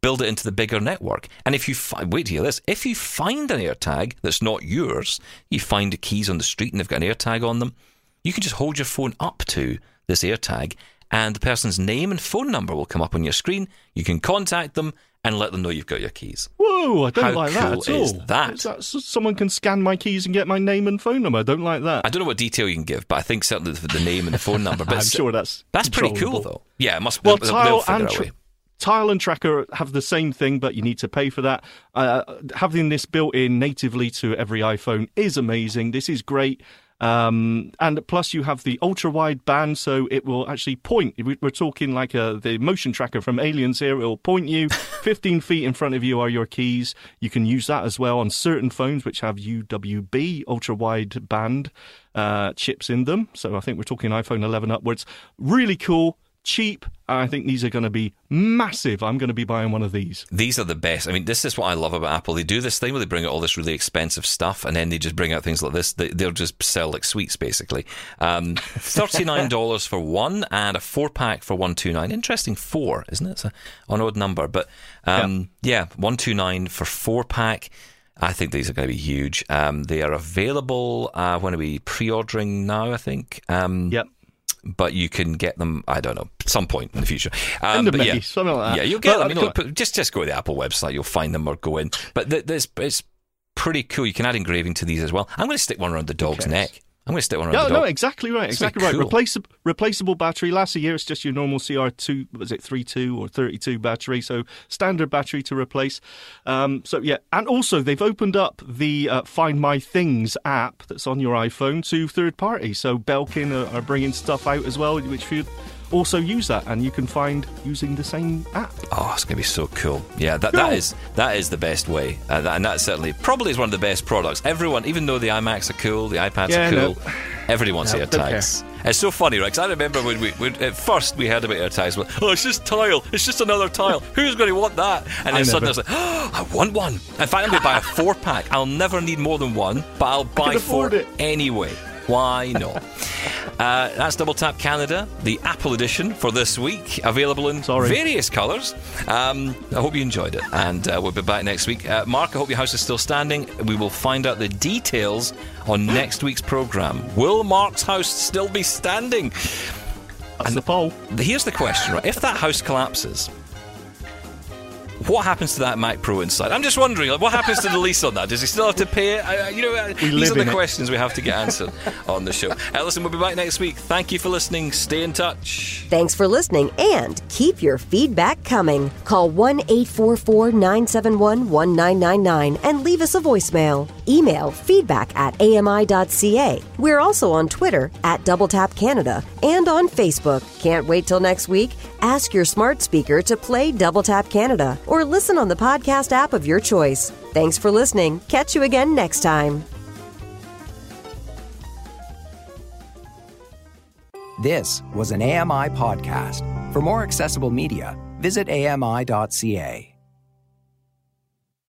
B: build it into the bigger network. And if you fi- wait to hear this, if you find an AirTag that's not yours, you find the keys on the street and they've got an AirTag on them, you can just hold your phone up to this AirTag, and the person's name and phone number will come up on your screen. You can contact them and let them know you've got your keys.
C: Whoa, I don't
B: How
C: like that
B: cool
C: at all.
B: is that?
C: Is that someone can scan my keys and get my name and phone number. I don't like that.
B: I don't know what detail you can give, but I think certainly the the name and the phone number. [laughs] But
C: I'm sure that's
B: That's pretty cool, though. Yeah, it must.
C: Be well,
B: they'll,
C: Tile
B: they'll
C: and Tra- Tile and Tracker have the same thing, but you need to pay for that. Uh, having this built in natively to every iPhone is amazing. This is great. Um, and plus, you have the ultra wide band, so it will actually point. We- We're talking like uh the motion tracker from Aliens here. It will point you [laughs] 15 feet in front of you are your keys. You can use that as well on certain phones which have UWB ultra wide band uh, chips in them. So I think we're talking iPhone 11 upwards. Really cool, cheap. I think these are going to be massive. I'm going to be buying one of these.
B: These are the best. I mean, this is what I love about Apple. They do this thing where they bring out all this really expensive stuff, and then they just bring out things like this. They, they'll just sell like sweets, basically. Um, [laughs] Thirty nine dollars for one, and a four pack for one two nine. Interesting four, isn't it? It's a, an odd number, but um, yeah, one two nine for four pack. I think these are going to be huge. Um, they are available. Uh, when are we pre-ordering now? I think. Um,
C: Yep.
B: But you can get them. I don't know, some point in the future. Um, but yeah,
C: something like that.
B: Yeah, you'll get
C: But,
B: them. You know, just just go to the Apple website. You'll find them or go in. But th- this it's pretty cool. You can add engraving to these as well. I'm going to stick one around the dog's
C: cares?
B: neck. I'm going to stick one
C: No,
B: around the
C: no, exactly right,
B: It's
C: exactly right.
B: cool.
C: Replaceable, replaceable battery. lasts a year, it's just your normal CR2, was it three two or 32 battery? So standard battery to replace. Um, so yeah, and also they've opened up the uh, Find My Things app that's on your iPhone to third party. So Belkin are, are bringing stuff out as well, which you also use that, and you can find using the same app.
B: Oh, it's going to be so cool. Yeah, that, that
C: Cool.
B: is that is the best way, uh, that, and that certainly probably is one of the best products. Everyone, even though the iMacs are cool, the iPads
C: Yeah,
B: are
C: no.
B: cool, everybody wants
C: No,
B: AirTags. It's so funny, right? 'Cause I remember when we when, at first we heard about AirTags. Well, oh, it's just tile. It's just another tile. [laughs] Who's going to want that? And then
C: I
B: suddenly I was like, oh, I want one. In fact, I'm going to buy a [laughs] four pack. I'll never need more than one, but I'll buy four
C: it.
B: anyway. Why not? [laughs] uh, that's Double Tap Canada, the Apple edition for this week, available in
C: Sorry.
B: various colours. Um, I hope you enjoyed it, and uh, we'll be back next week. Uh, Mark, I hope your house is still standing. We will find out the details on next week's programme. Will Mark's house still be standing?
C: That's the poll.
B: Here's the question, right? If that house collapses, what happens to that Mac Pro inside? I'm just wondering, like, what happens to the lease on that? Does he still have to pay it? Uh, you know, uh, these are the
C: it.
B: questions we have to get answered [laughs] on the show. Uh, listen, we'll be back next week. Thank you for listening. Stay in touch.
A: Thanks for listening and keep your feedback coming. Call 1 844 971 1999 and leave us a voicemail. Email feedback at ami.ca. We're also on Twitter at Double Tap Canada and on Facebook. Can't wait till next week? Ask your smart speaker to play Double Tap Canada or listen on the podcast app of your choice. Thanks for listening. Catch you again next time.
D: This was an AMI podcast. For more accessible media, visit ami.ca.